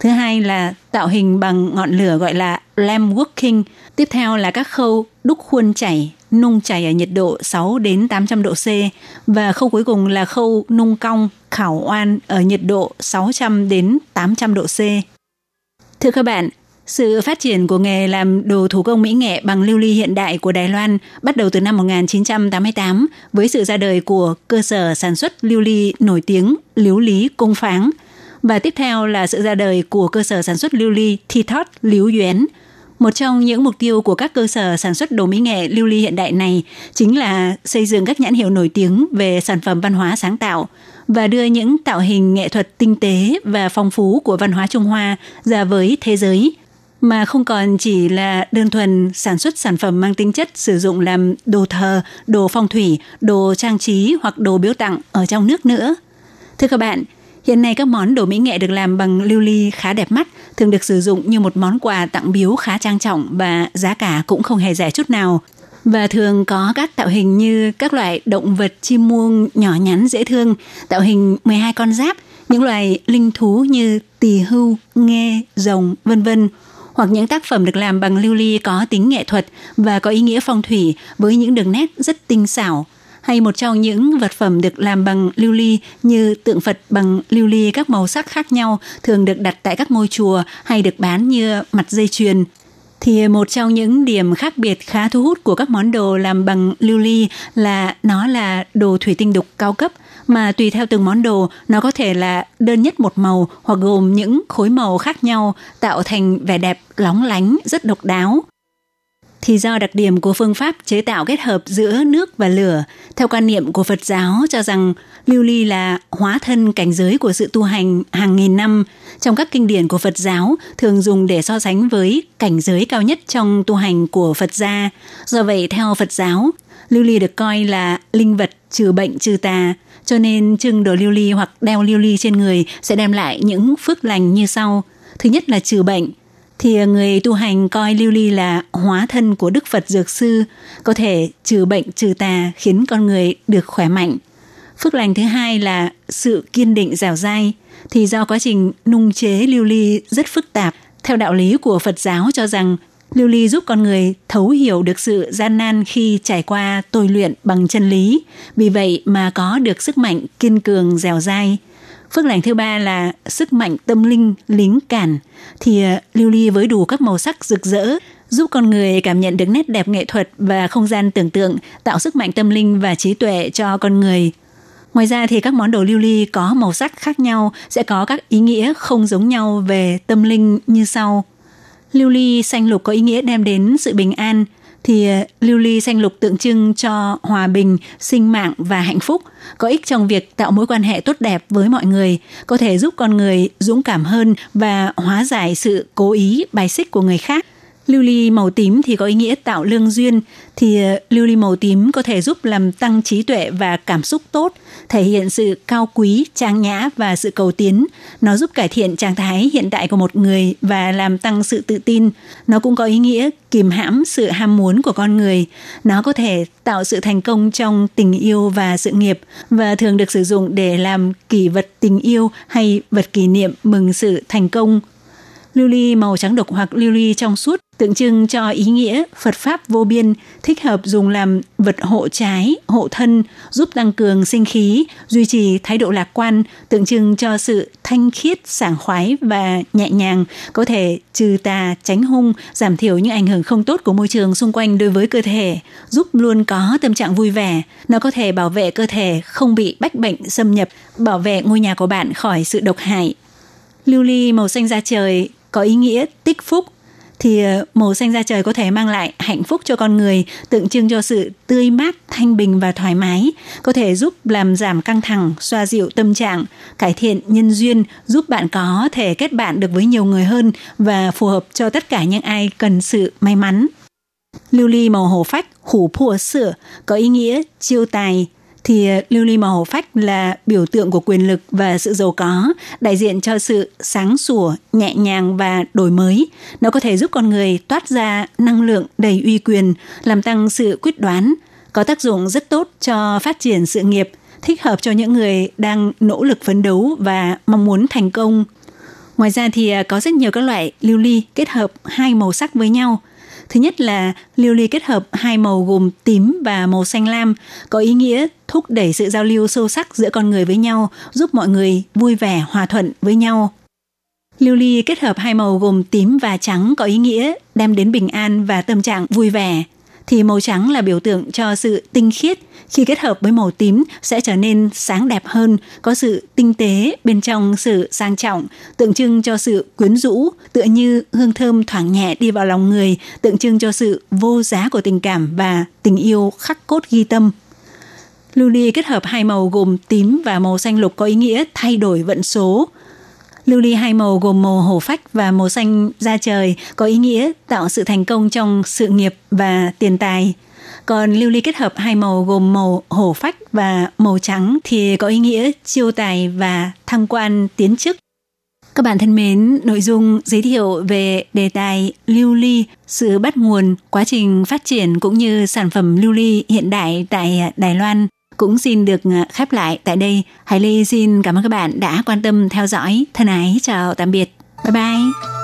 Thứ hai là tạo hình bằng ngọn lửa gọi là lamp working. Tiếp theo là các khâu đúc khuôn chảy, nung chảy ở nhiệt độ 6 đến 800 độ C và khâu cuối cùng là khâu nung cong, khảo oan ở nhiệt độ 600 đến 800 độ C. Thưa các bạn, sự phát triển của nghề làm đồ thủ công mỹ nghệ bằng lưu ly hiện đại của Đài Loan bắt đầu từ năm 1988 với sự ra đời của cơ sở sản xuất lưu ly nổi tiếng Liếu Lý Công Pháng – và tiếp theo là sự ra đời của cơ sở sản xuất lưu ly Thithot Liếu Yuán. Một trong những mục tiêu của các cơ sở sản xuất đồ mỹ nghệ lưu ly hiện đại này chính là xây dựng các nhãn hiệu nổi tiếng về sản phẩm văn hóa sáng tạo và đưa những tạo hình nghệ thuật tinh tế và phong phú của văn hóa Trung Hoa ra với thế giới mà không còn chỉ là đơn thuần sản xuất sản phẩm mang tính chất sử dụng làm đồ thờ, đồ phong thủy, đồ trang trí hoặc đồ biếu tặng ở trong nước nữa. Thưa các bạn, Hiện nay các món đồ mỹ nghệ được làm bằng lưu ly khá đẹp mắt, thường được sử dụng như một món quà tặng biếu khá trang trọng và giá cả cũng không hề rẻ chút nào. Và thường có các tạo hình như các loại động vật chim muông nhỏ nhắn dễ thương, tạo hình 12 con giáp, những loài linh thú như tỳ hưu, nghe, rồng, vân vân hoặc những tác phẩm được làm bằng lưu ly có tính nghệ thuật và có ý nghĩa phong thủy với những đường nét rất tinh xảo hay một trong những vật phẩm được làm bằng lưu ly như tượng Phật bằng lưu ly các màu sắc khác nhau thường được đặt tại các ngôi chùa hay được bán như mặt dây chuyền. Thì một trong những điểm khác biệt khá thu hút của các món đồ làm bằng lưu ly là nó là đồ thủy tinh đục cao cấp, mà tùy theo từng món đồ, nó có thể là đơn nhất một màu hoặc gồm những khối màu khác nhau, tạo thành vẻ đẹp lóng lánh, rất độc đáo thì do đặc điểm của phương pháp chế tạo kết hợp giữa nước và lửa, theo quan niệm của Phật giáo cho rằng lưu ly là hóa thân cảnh giới của sự tu hành hàng nghìn năm trong các kinh điển của Phật giáo thường dùng để so sánh với cảnh giới cao nhất trong tu hành của Phật gia. Do vậy theo Phật giáo, lưu ly được coi là linh vật trừ bệnh trừ tà, cho nên trưng đồ lưu ly hoặc đeo lưu ly trên người sẽ đem lại những phước lành như sau. Thứ nhất là trừ bệnh, thì à, người tu hành coi lưu ly là hóa thân của Đức Phật Dược Sư, có thể trừ bệnh trừ tà khiến con người được khỏe mạnh. Phước lành thứ hai là sự kiên định dẻo dai, thì do quá trình nung chế lưu ly rất phức tạp, theo đạo lý của Phật giáo cho rằng lưu ly giúp con người thấu hiểu được sự gian nan khi trải qua tôi luyện bằng chân lý, vì vậy mà có được sức mạnh kiên cường dẻo dai. Phước lành thứ ba là sức mạnh tâm linh lính cản. Thì ờ, lưu ly với đủ các màu sắc rực rỡ giúp con người cảm nhận được nét đẹp nghệ thuật và không gian tưởng tượng, tạo sức mạnh tâm linh và trí tuệ cho con người. Ngoài ra thì các món đồ lưu ly có màu sắc khác nhau sẽ có các ý nghĩa không giống nhau về tâm linh như sau. Lưu ly xanh lục có ý nghĩa đem đến sự bình an, thì ờ, lưu ly xanh lục tượng trưng cho hòa bình, sinh mạng và hạnh phúc, có ích trong việc tạo mối quan hệ tốt đẹp với mọi người, có thể giúp con người dũng cảm hơn và hóa giải sự cố ý bài xích của người khác. Lưu ly màu tím thì có ý nghĩa tạo lương duyên, thì ờ, lưu ly màu tím có thể giúp làm tăng trí tuệ và cảm xúc tốt, thể hiện sự cao quý, trang nhã và sự cầu tiến. Nó giúp cải thiện trạng thái hiện tại của một người và làm tăng sự tự tin. Nó cũng có ý nghĩa kìm hãm sự ham muốn của con người. Nó có thể tạo sự thành công trong tình yêu và sự nghiệp và thường được sử dụng để làm kỷ vật tình yêu hay vật kỷ niệm mừng sự thành công lưu ly màu trắng đục hoặc lưu ly trong suốt tượng trưng cho ý nghĩa Phật Pháp vô biên, thích hợp dùng làm vật hộ trái, hộ thân, giúp tăng cường sinh khí, duy trì thái độ lạc quan, tượng trưng cho sự thanh khiết, sảng khoái và nhẹ nhàng, có thể trừ tà, tránh hung, giảm thiểu những ảnh hưởng không tốt của môi trường xung quanh đối với cơ thể, giúp luôn có tâm trạng vui vẻ. Nó có thể bảo vệ cơ thể không bị bách bệnh xâm nhập, bảo vệ ngôi nhà của bạn khỏi sự độc hại. Lưu ly màu xanh da trời có ý nghĩa tích phúc thì ờ, màu xanh da trời có thể mang lại hạnh phúc cho con người, tượng trưng cho sự tươi mát, thanh bình và thoải mái, có thể giúp làm giảm căng thẳng, xoa dịu tâm trạng, cải thiện nhân duyên, giúp bạn có thể kết bạn được với nhiều người hơn và phù hợp cho tất cả những ai cần sự may mắn. Lưu ly màu hổ phách, hủ phùa sữa, có ý nghĩa chiêu tài, thì ờ, lưu ly màu phách là biểu tượng của quyền lực và sự giàu có, đại diện cho sự sáng sủa, nhẹ nhàng và đổi mới. Nó có thể giúp con người toát ra năng lượng đầy uy quyền, làm tăng sự quyết đoán, có tác dụng rất tốt cho phát triển sự nghiệp, thích hợp cho những người đang nỗ lực phấn đấu và mong muốn thành công. Ngoài ra thì ờ, có rất nhiều các loại lưu ly kết hợp hai màu sắc với nhau – Thứ nhất là lưu ly kết hợp hai màu gồm tím và màu xanh lam, có ý nghĩa thúc đẩy sự giao lưu sâu sắc giữa con người với nhau, giúp mọi người vui vẻ, hòa thuận với nhau. Lưu ly kết hợp hai màu gồm tím và trắng có ý nghĩa đem đến bình an và tâm trạng vui vẻ thì màu trắng là biểu tượng cho sự tinh khiết, khi kết hợp với màu tím sẽ trở nên sáng đẹp hơn, có sự tinh tế bên trong sự sang trọng, tượng trưng cho sự quyến rũ, tựa như hương thơm thoảng nhẹ đi vào lòng người, tượng trưng cho sự vô giá của tình cảm và tình yêu khắc cốt ghi tâm. Lưu ly kết hợp hai màu gồm tím và màu xanh lục có ý nghĩa thay đổi vận số, Lưu ly hai màu gồm màu hổ phách và màu xanh da trời có ý nghĩa tạo sự thành công trong sự nghiệp và tiền tài. Còn lưu ly kết hợp hai màu gồm màu hổ phách và màu trắng thì có ý nghĩa chiêu tài và thăng quan tiến chức. Các bạn thân mến, nội dung giới thiệu về đề tài lưu ly, sự bắt nguồn, quá trình phát triển cũng như sản phẩm lưu ly hiện đại tại Đài Loan cũng xin được ờ, khép lại tại đây. Hải Ly xin cảm ơn các bạn đã quan tâm theo dõi. Thân ái, chào tạm biệt. Bye bye.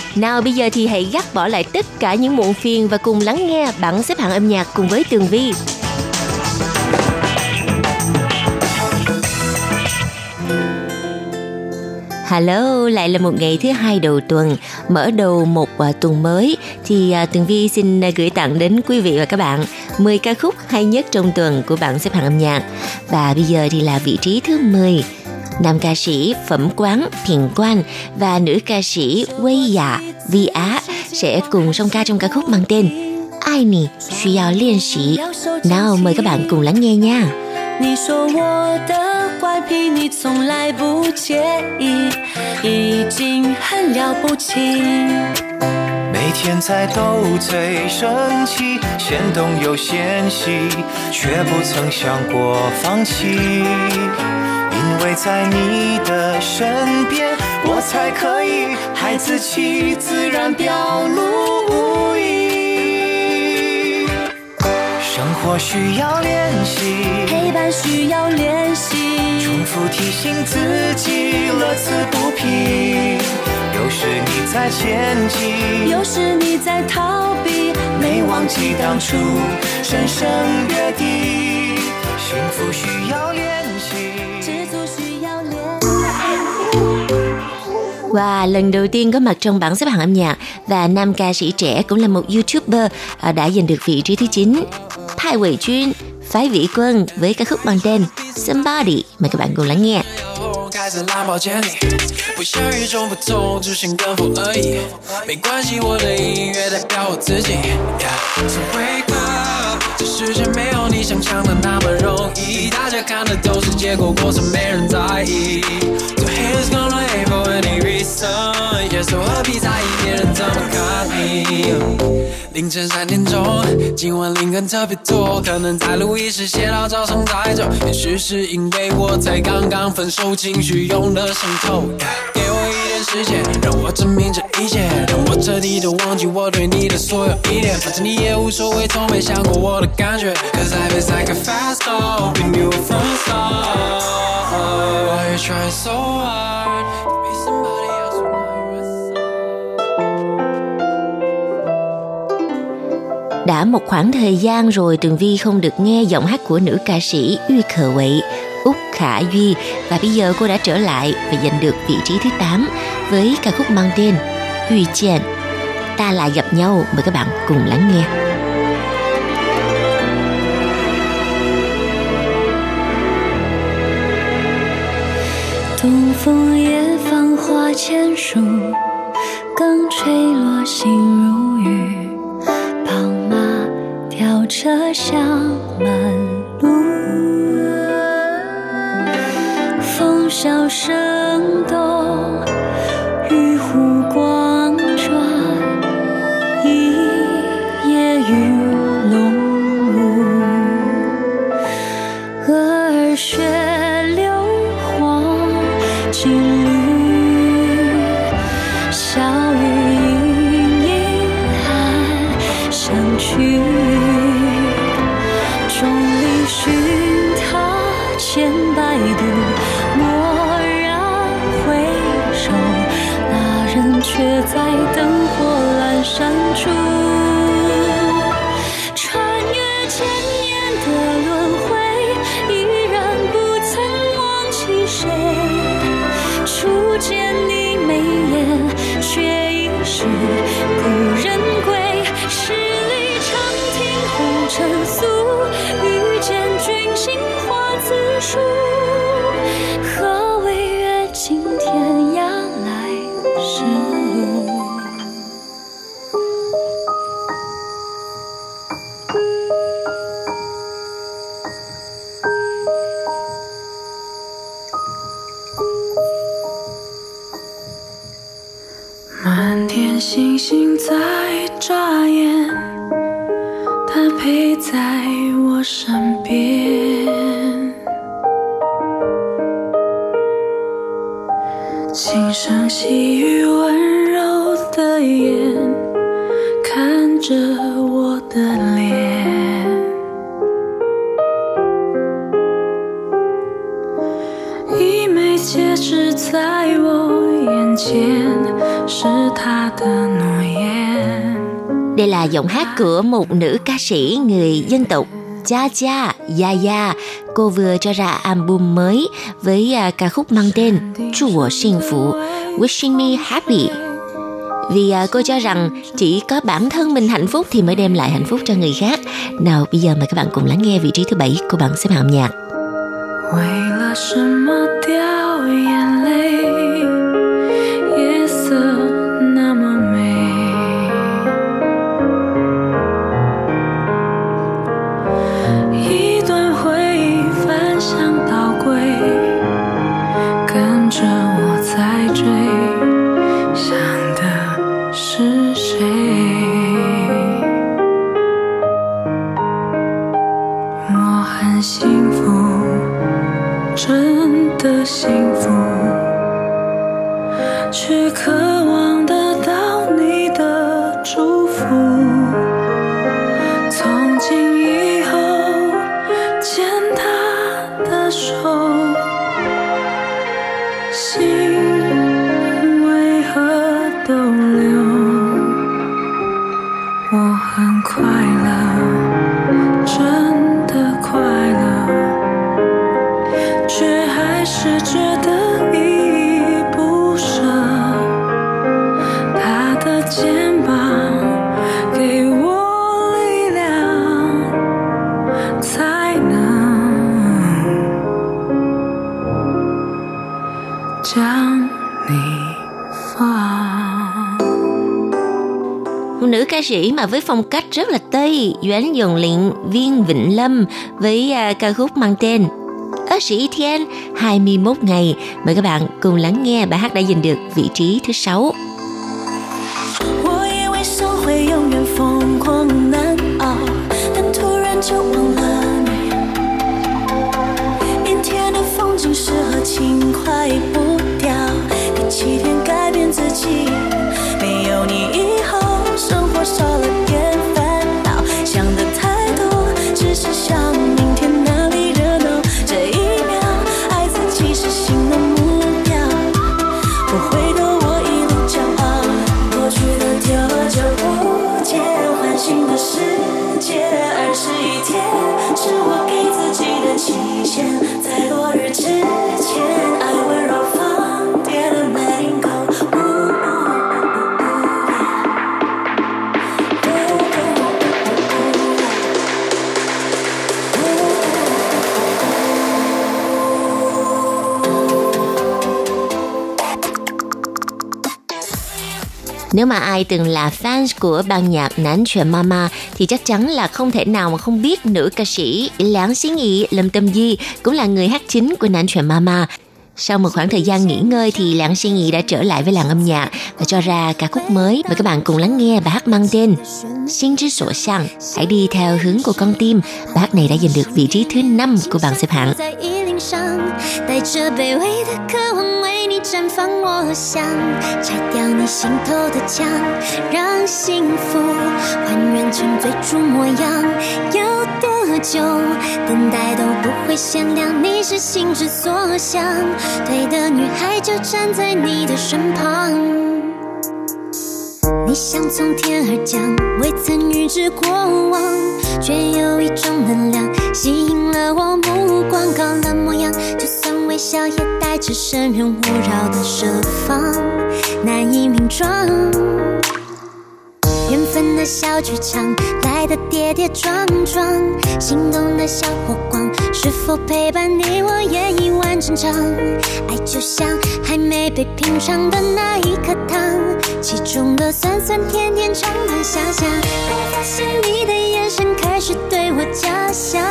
Nào bây giờ thì hãy gác bỏ lại tất cả những muộn phiền và cùng lắng nghe bảng xếp hạng âm nhạc cùng với Tường Vi. Hello, lại là một ngày thứ hai đầu tuần, mở đầu một uh, tuần mới thì uh, Tường Vi xin uh, gửi tặng đến quý vị và các bạn 10 ca khúc hay nhất trong tuần của bảng xếp hạng âm nhạc. Và bây giờ thì là vị trí thứ 10 nam ca sĩ Phẩm Quán Thiền Quan và nữ ca sĩ Wei Dạ Vi Á sẽ cùng song ca trong ca khúc mang tên Ai Nì Suy Yào Liên Sĩ. Nào mời các bạn cùng lắng nghe nha. 你说我的怪癖你从来不介意，已经很了不起。每天在斗嘴生气，先动又嫌弃，却不曾想过放弃。 因为在你的身边，我才可以孩子气，自然表露无遗。生活需要练习，陪伴需要练习，重复提醒自己，乐此不疲。有时你在前进，有时你在逃避，没忘记当初深深约定。幸福需要练 Wow, lần đầu tiên có mặt trong bảng xếp hạng âm nhạc và nam ca sĩ trẻ cũng là một YouTuber à, đã giành được vị trí thứ 9. Thái Huệ Chuyên, Phái Vĩ Quân với ca khúc mang tên Somebody. Mời các bạn cùng lắng nghe. 开在蓝宝坚里，不想与众不同，只想跟风而已。没关系，我的音乐代表我自己。Yeah. So wake up，这世界没有你想象的那么容易，大家看的都是结果，过程没人在意。So haters gonna hate For any reason，yeah, so 何必在意别人怎么看你？凌晨三点钟，今晚灵感特别多，可能在录音室写到早上太久，也许是因为我才刚刚分手，情绪涌了上头。给我一点时间，让我证明这一切，让我彻底的忘记我对你的所有依恋，反正你也无所谓，从没想过我的感觉。Cause life is like a fast car, we knew from start. Why you trying so hard? Đã một khoảng thời gian rồi Tường Vi không được nghe giọng hát của nữ ca sĩ Uy Khờ Quậy, Úc Khả Duy và bây giờ cô đã trở lại và giành được vị trí thứ 8 với ca khúc mang tên Huy Chien. Ta lại gặp nhau, mời các bạn cùng lắng nghe. 东风夜放花千树，更吹落星如雨。 车厢满路，风萧声动，树。của một nữ ca sĩ người dân tộc Cha Cha Yaya. Cô vừa cho ra album mới với à, ca khúc mang tên祝我幸福 Wishing Me Happy. Vì à, cô cho rằng chỉ có bản thân mình hạnh phúc thì mới đem lại hạnh phúc cho người khác. Nào bây giờ mời các bạn cùng lắng nghe vị trí thứ bảy của bảng xếp hạng âm nhạc. 为了什么掉眼泪？ 泪？幸福。真的幸福，却可 mà với phong cách rất là Tây, Doãn Dồn Lịnh, Viên Vịnh Lâm với uh, ca khúc mang tên Ơ sĩ Thiên 21 ngày. Mời các bạn cùng lắng nghe bài hát đã giành được vị trí thứ 6. Nếu mà ai từng là fan của ban nhạc Nán Chuyện Mama thì chắc chắn là không thể nào mà không biết nữ ca sĩ Lãng Xí Nghị Lâm Tâm Di cũng là người hát chính của Nán Chuyện Mama. Sau một khoảng thời gian nghỉ ngơi thì Lãng Suy Nghị đã trở lại với làng âm nhạc và cho ra ca khúc mới. Mời các bạn cùng lắng nghe bài hát mang tên Xin Chứ Sổ Sang. Hãy đi theo hướng của con tim. Bài hát này đã giành được vị trí thứ 5 của bảng xếp hạng. 绽放我想，拆掉你心头的墙，让幸福还原成最初模样。要多久等待都不会限量，你是心之所向，对的女孩就站在你的身旁。你像从天而降，未曾预知过往，却有一种能量吸引了我目光，高冷模样，就算微笑也带着生人勿扰的设防，难以名状。缘分的小剧场，来的跌跌撞撞，心动的小火光，是否陪伴你我演一完整场？爱就像还没被品尝的那一颗糖，其中的酸酸甜甜充满想象。当发现你的眼神开始对我假想，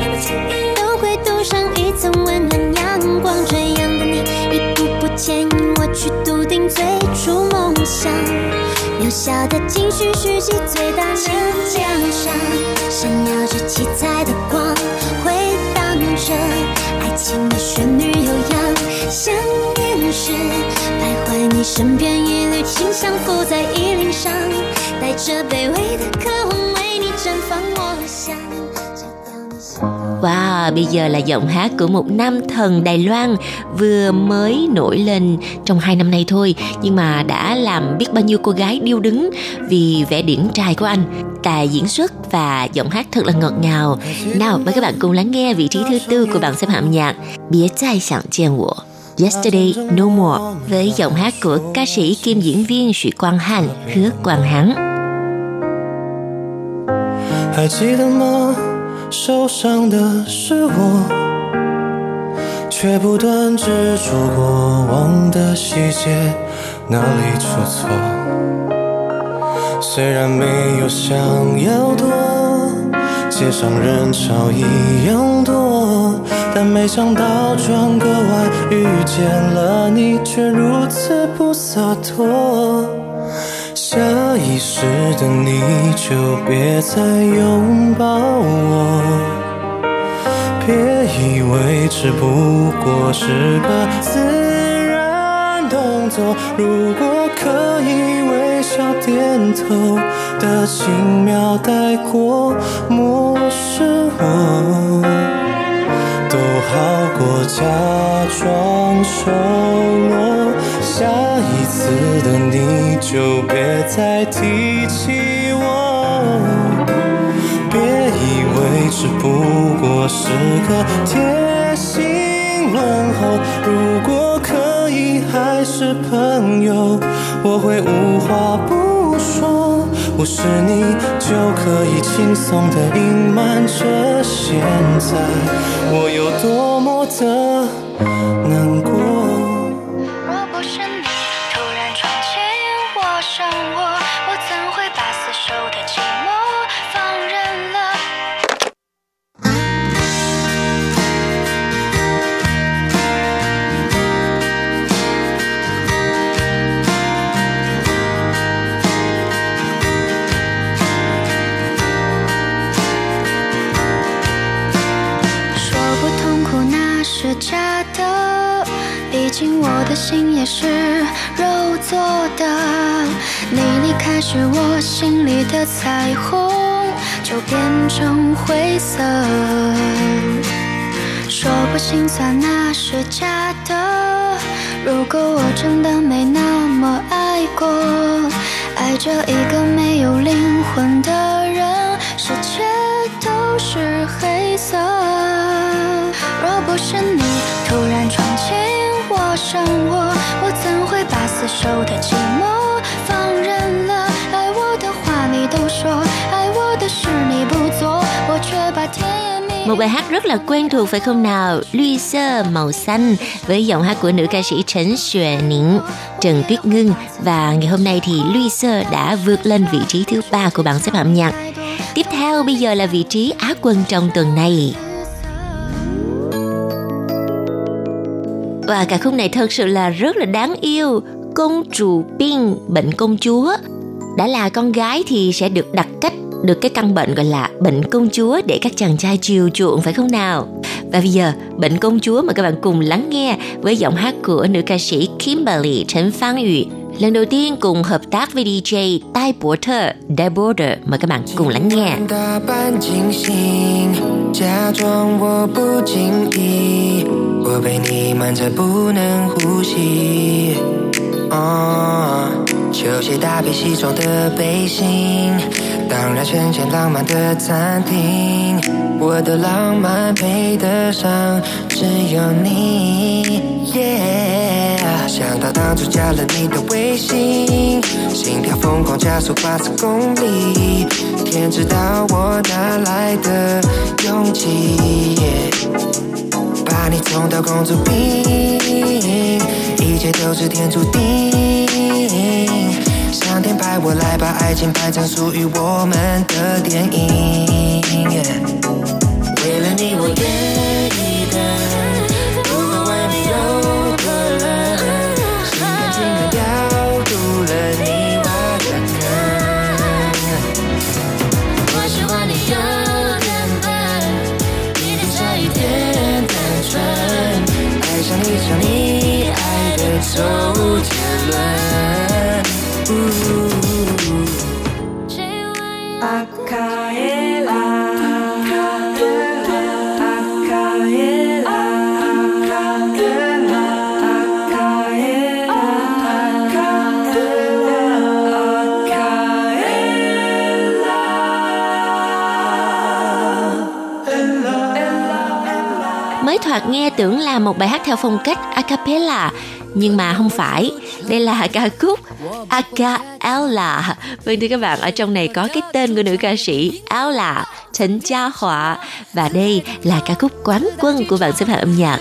每个轻易都会镀上一层温暖光。这样的你，一步步牵引我去笃定最初梦想。渺小的情绪蓄积最大能量上，闪耀着七彩的光，回荡着爱情的旋律悠扬。想念时徘徊你身边，一缕清香浮在衣领上，带着卑微的渴望为你绽放我想。拆掉你心 Wow, bây giờ là giọng hát của một nam thần Đài Loan vừa mới nổi lên trong hai năm nay thôi nhưng mà đã làm biết bao nhiêu cô gái điêu đứng vì vẻ điển trai của anh. Tài diễn xuất và giọng hát thật là ngọt ngào. Nào, mời các bạn cùng lắng nghe vị trí thứ tư của bảng xếp hạng nhạc Bia Zai Xiang Jian Wo Yesterday No More với giọng hát của ca sĩ kim diễn viên许Quang Han, Hứa Quang Hán. 还记得吗？ 受伤的是我，却不断执着过往的细节，哪里出错？虽然没有想要躲，街上人潮一样多，但没想到转个弯遇见了你，却如此不洒脱。下意识的你就别再拥抱我，别以为只不过是个自然动作。如果可以微笑点头的轻描带过，漠视我。好过假装熟络。下一次的你就别再提起我，别以为只不过是个贴心问候。如果可以还是朋友，我会无话不说。不是你就可以轻松地隐瞒着现在我有多么的难过。心也是肉做的。你离开时，我心里的彩虹就变成灰色。说不心酸那是假的，如果我真的没那么爱过，爱着一个没有灵魂的人，世界都是黑色。若不是你突然闯进我生活，我怎会把厮守的寂寞放任了？爱我的话你都说，爱我的事你不做，我却把甜言蜜语 Một bài hát rất là quen thuộc phải không nào? Luy sơ màu xanh với giọng hát của nữ ca sĩ Trấn Xuệ Nịnh, Trần Tuyết Ngưng và ngày hôm nay thì Luy sơ đã vượt lên vị trí thứ ba của bảng xếp hạng nhạc. Tiếp theo bây giờ là vị trí Á quân trong tuần này. Và ca khúc này thật sự là rất là đáng yêu. Công chủ Pin, bệnh công chúa. Đã là con gái thì sẽ được đặt cách được cái căn bệnh gọi là bệnh công chúa để các chàng trai chiều chuộng phải không nào? Và bây giờ, Bệnh Công Chúa mà các bạn cùng lắng nghe với giọng hát của nữ ca sĩ Kimberly Trần Phan Yu Lần đầu tiên cùng hợp tác với DJ Tai Porter, Die Border. Mời các bạn cùng lắng nghe. 打扮惊醒，假装我不经意，我被你瞒着不能呼吸。哦，球鞋搭配西装的背心，当然全间浪漫的餐厅，我的浪漫配得上只有你。Yeah， 想到当初加了你的微信，心跳疯狂加速八十公里，天知道我哪来的勇气。把你送到公主病，一切都是天注定。上天派我来把爱情拍成属于我们的电影。为了你，我愿爱的周杰伦。阿卡耶拉，阿卡耶拉，阿卡耶拉，阿卡耶拉，阿卡耶拉。 Mới thoạt nghe tưởng là một bài hát theo phong cách a cappella, nhưng mà không phải. Đây là ca khúc Aka Ella Vâng thưa các bạn, ở trong này có cái tên của nữ ca sĩ Ella Trần Gia Họa và đây là ca khúc quán quân của bảng xếp hạng âm nhạc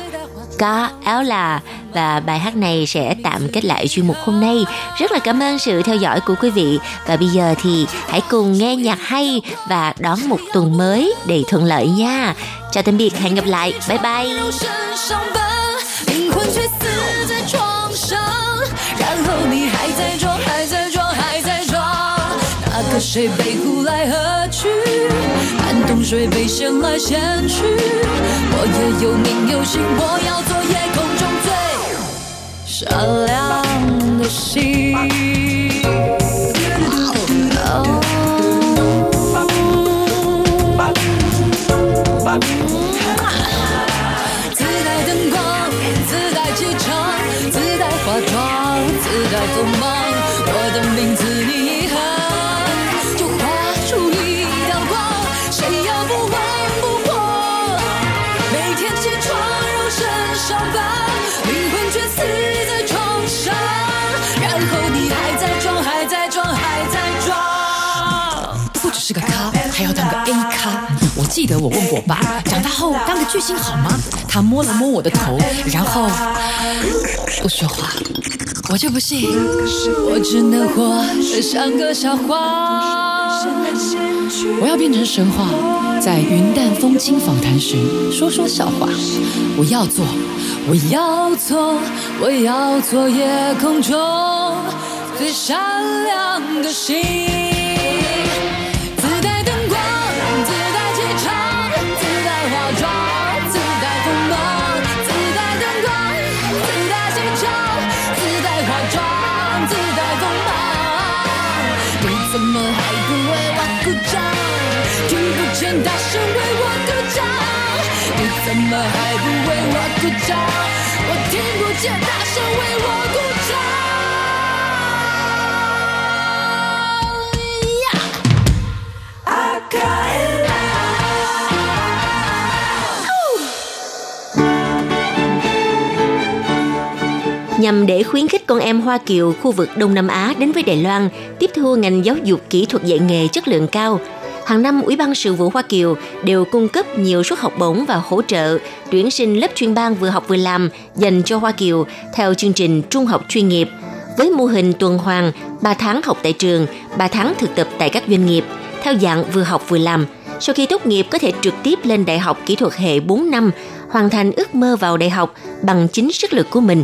ca Ella và bài hát này sẽ tạm kết lại chuyên mục hôm nay. Rất là cảm ơn sự theo dõi của quý vị và bây giờ thì hãy cùng nghe nhạc hay và đón một tuần mới đầy thuận lợi nha. Chào tạm biệt, hẹn gặp lại. Bye bye. 谁被呼来喝去，寒冬水被掀来掀去。我也有名有姓，我要做夜空中最闪亮的星。自带灯光，自带气场，自带化妆，我问过爸，长大后当个巨星好吗？他摸了摸我的头，然后不说话。我就不信，我只能活得像个笑话。我要变成神话，在云淡风轻访谈时说说笑话。我要做，我要做，我要做夜空中最闪亮的星。你怎么还不为我鼓掌？我听不见，大声为我鼓掌。阿卡耶拉。 nhằm để khuyến khích con em Hoa Kiều khu vực Đông Nam Á đến với Đài Loan tiếp thu ngành giáo dục kỹ thuật dạy nghề chất lượng cao. Hàng năm, Ủy ban sự vụ Hoa Kiều đều cung cấp nhiều suất học bổng và hỗ trợ tuyển sinh lớp chuyên ban vừa học vừa làm dành cho Hoa Kiều theo chương trình trung học chuyên nghiệp với mô hình tuần hoàn 3 tháng học tại trường, 3 tháng thực tập tại các doanh nghiệp theo dạng vừa học vừa làm. Sau khi tốt nghiệp có thể trực tiếp lên đại học kỹ thuật hệ 4 năm, hoàn thành ước mơ vào đại học bằng chính sức lực của mình.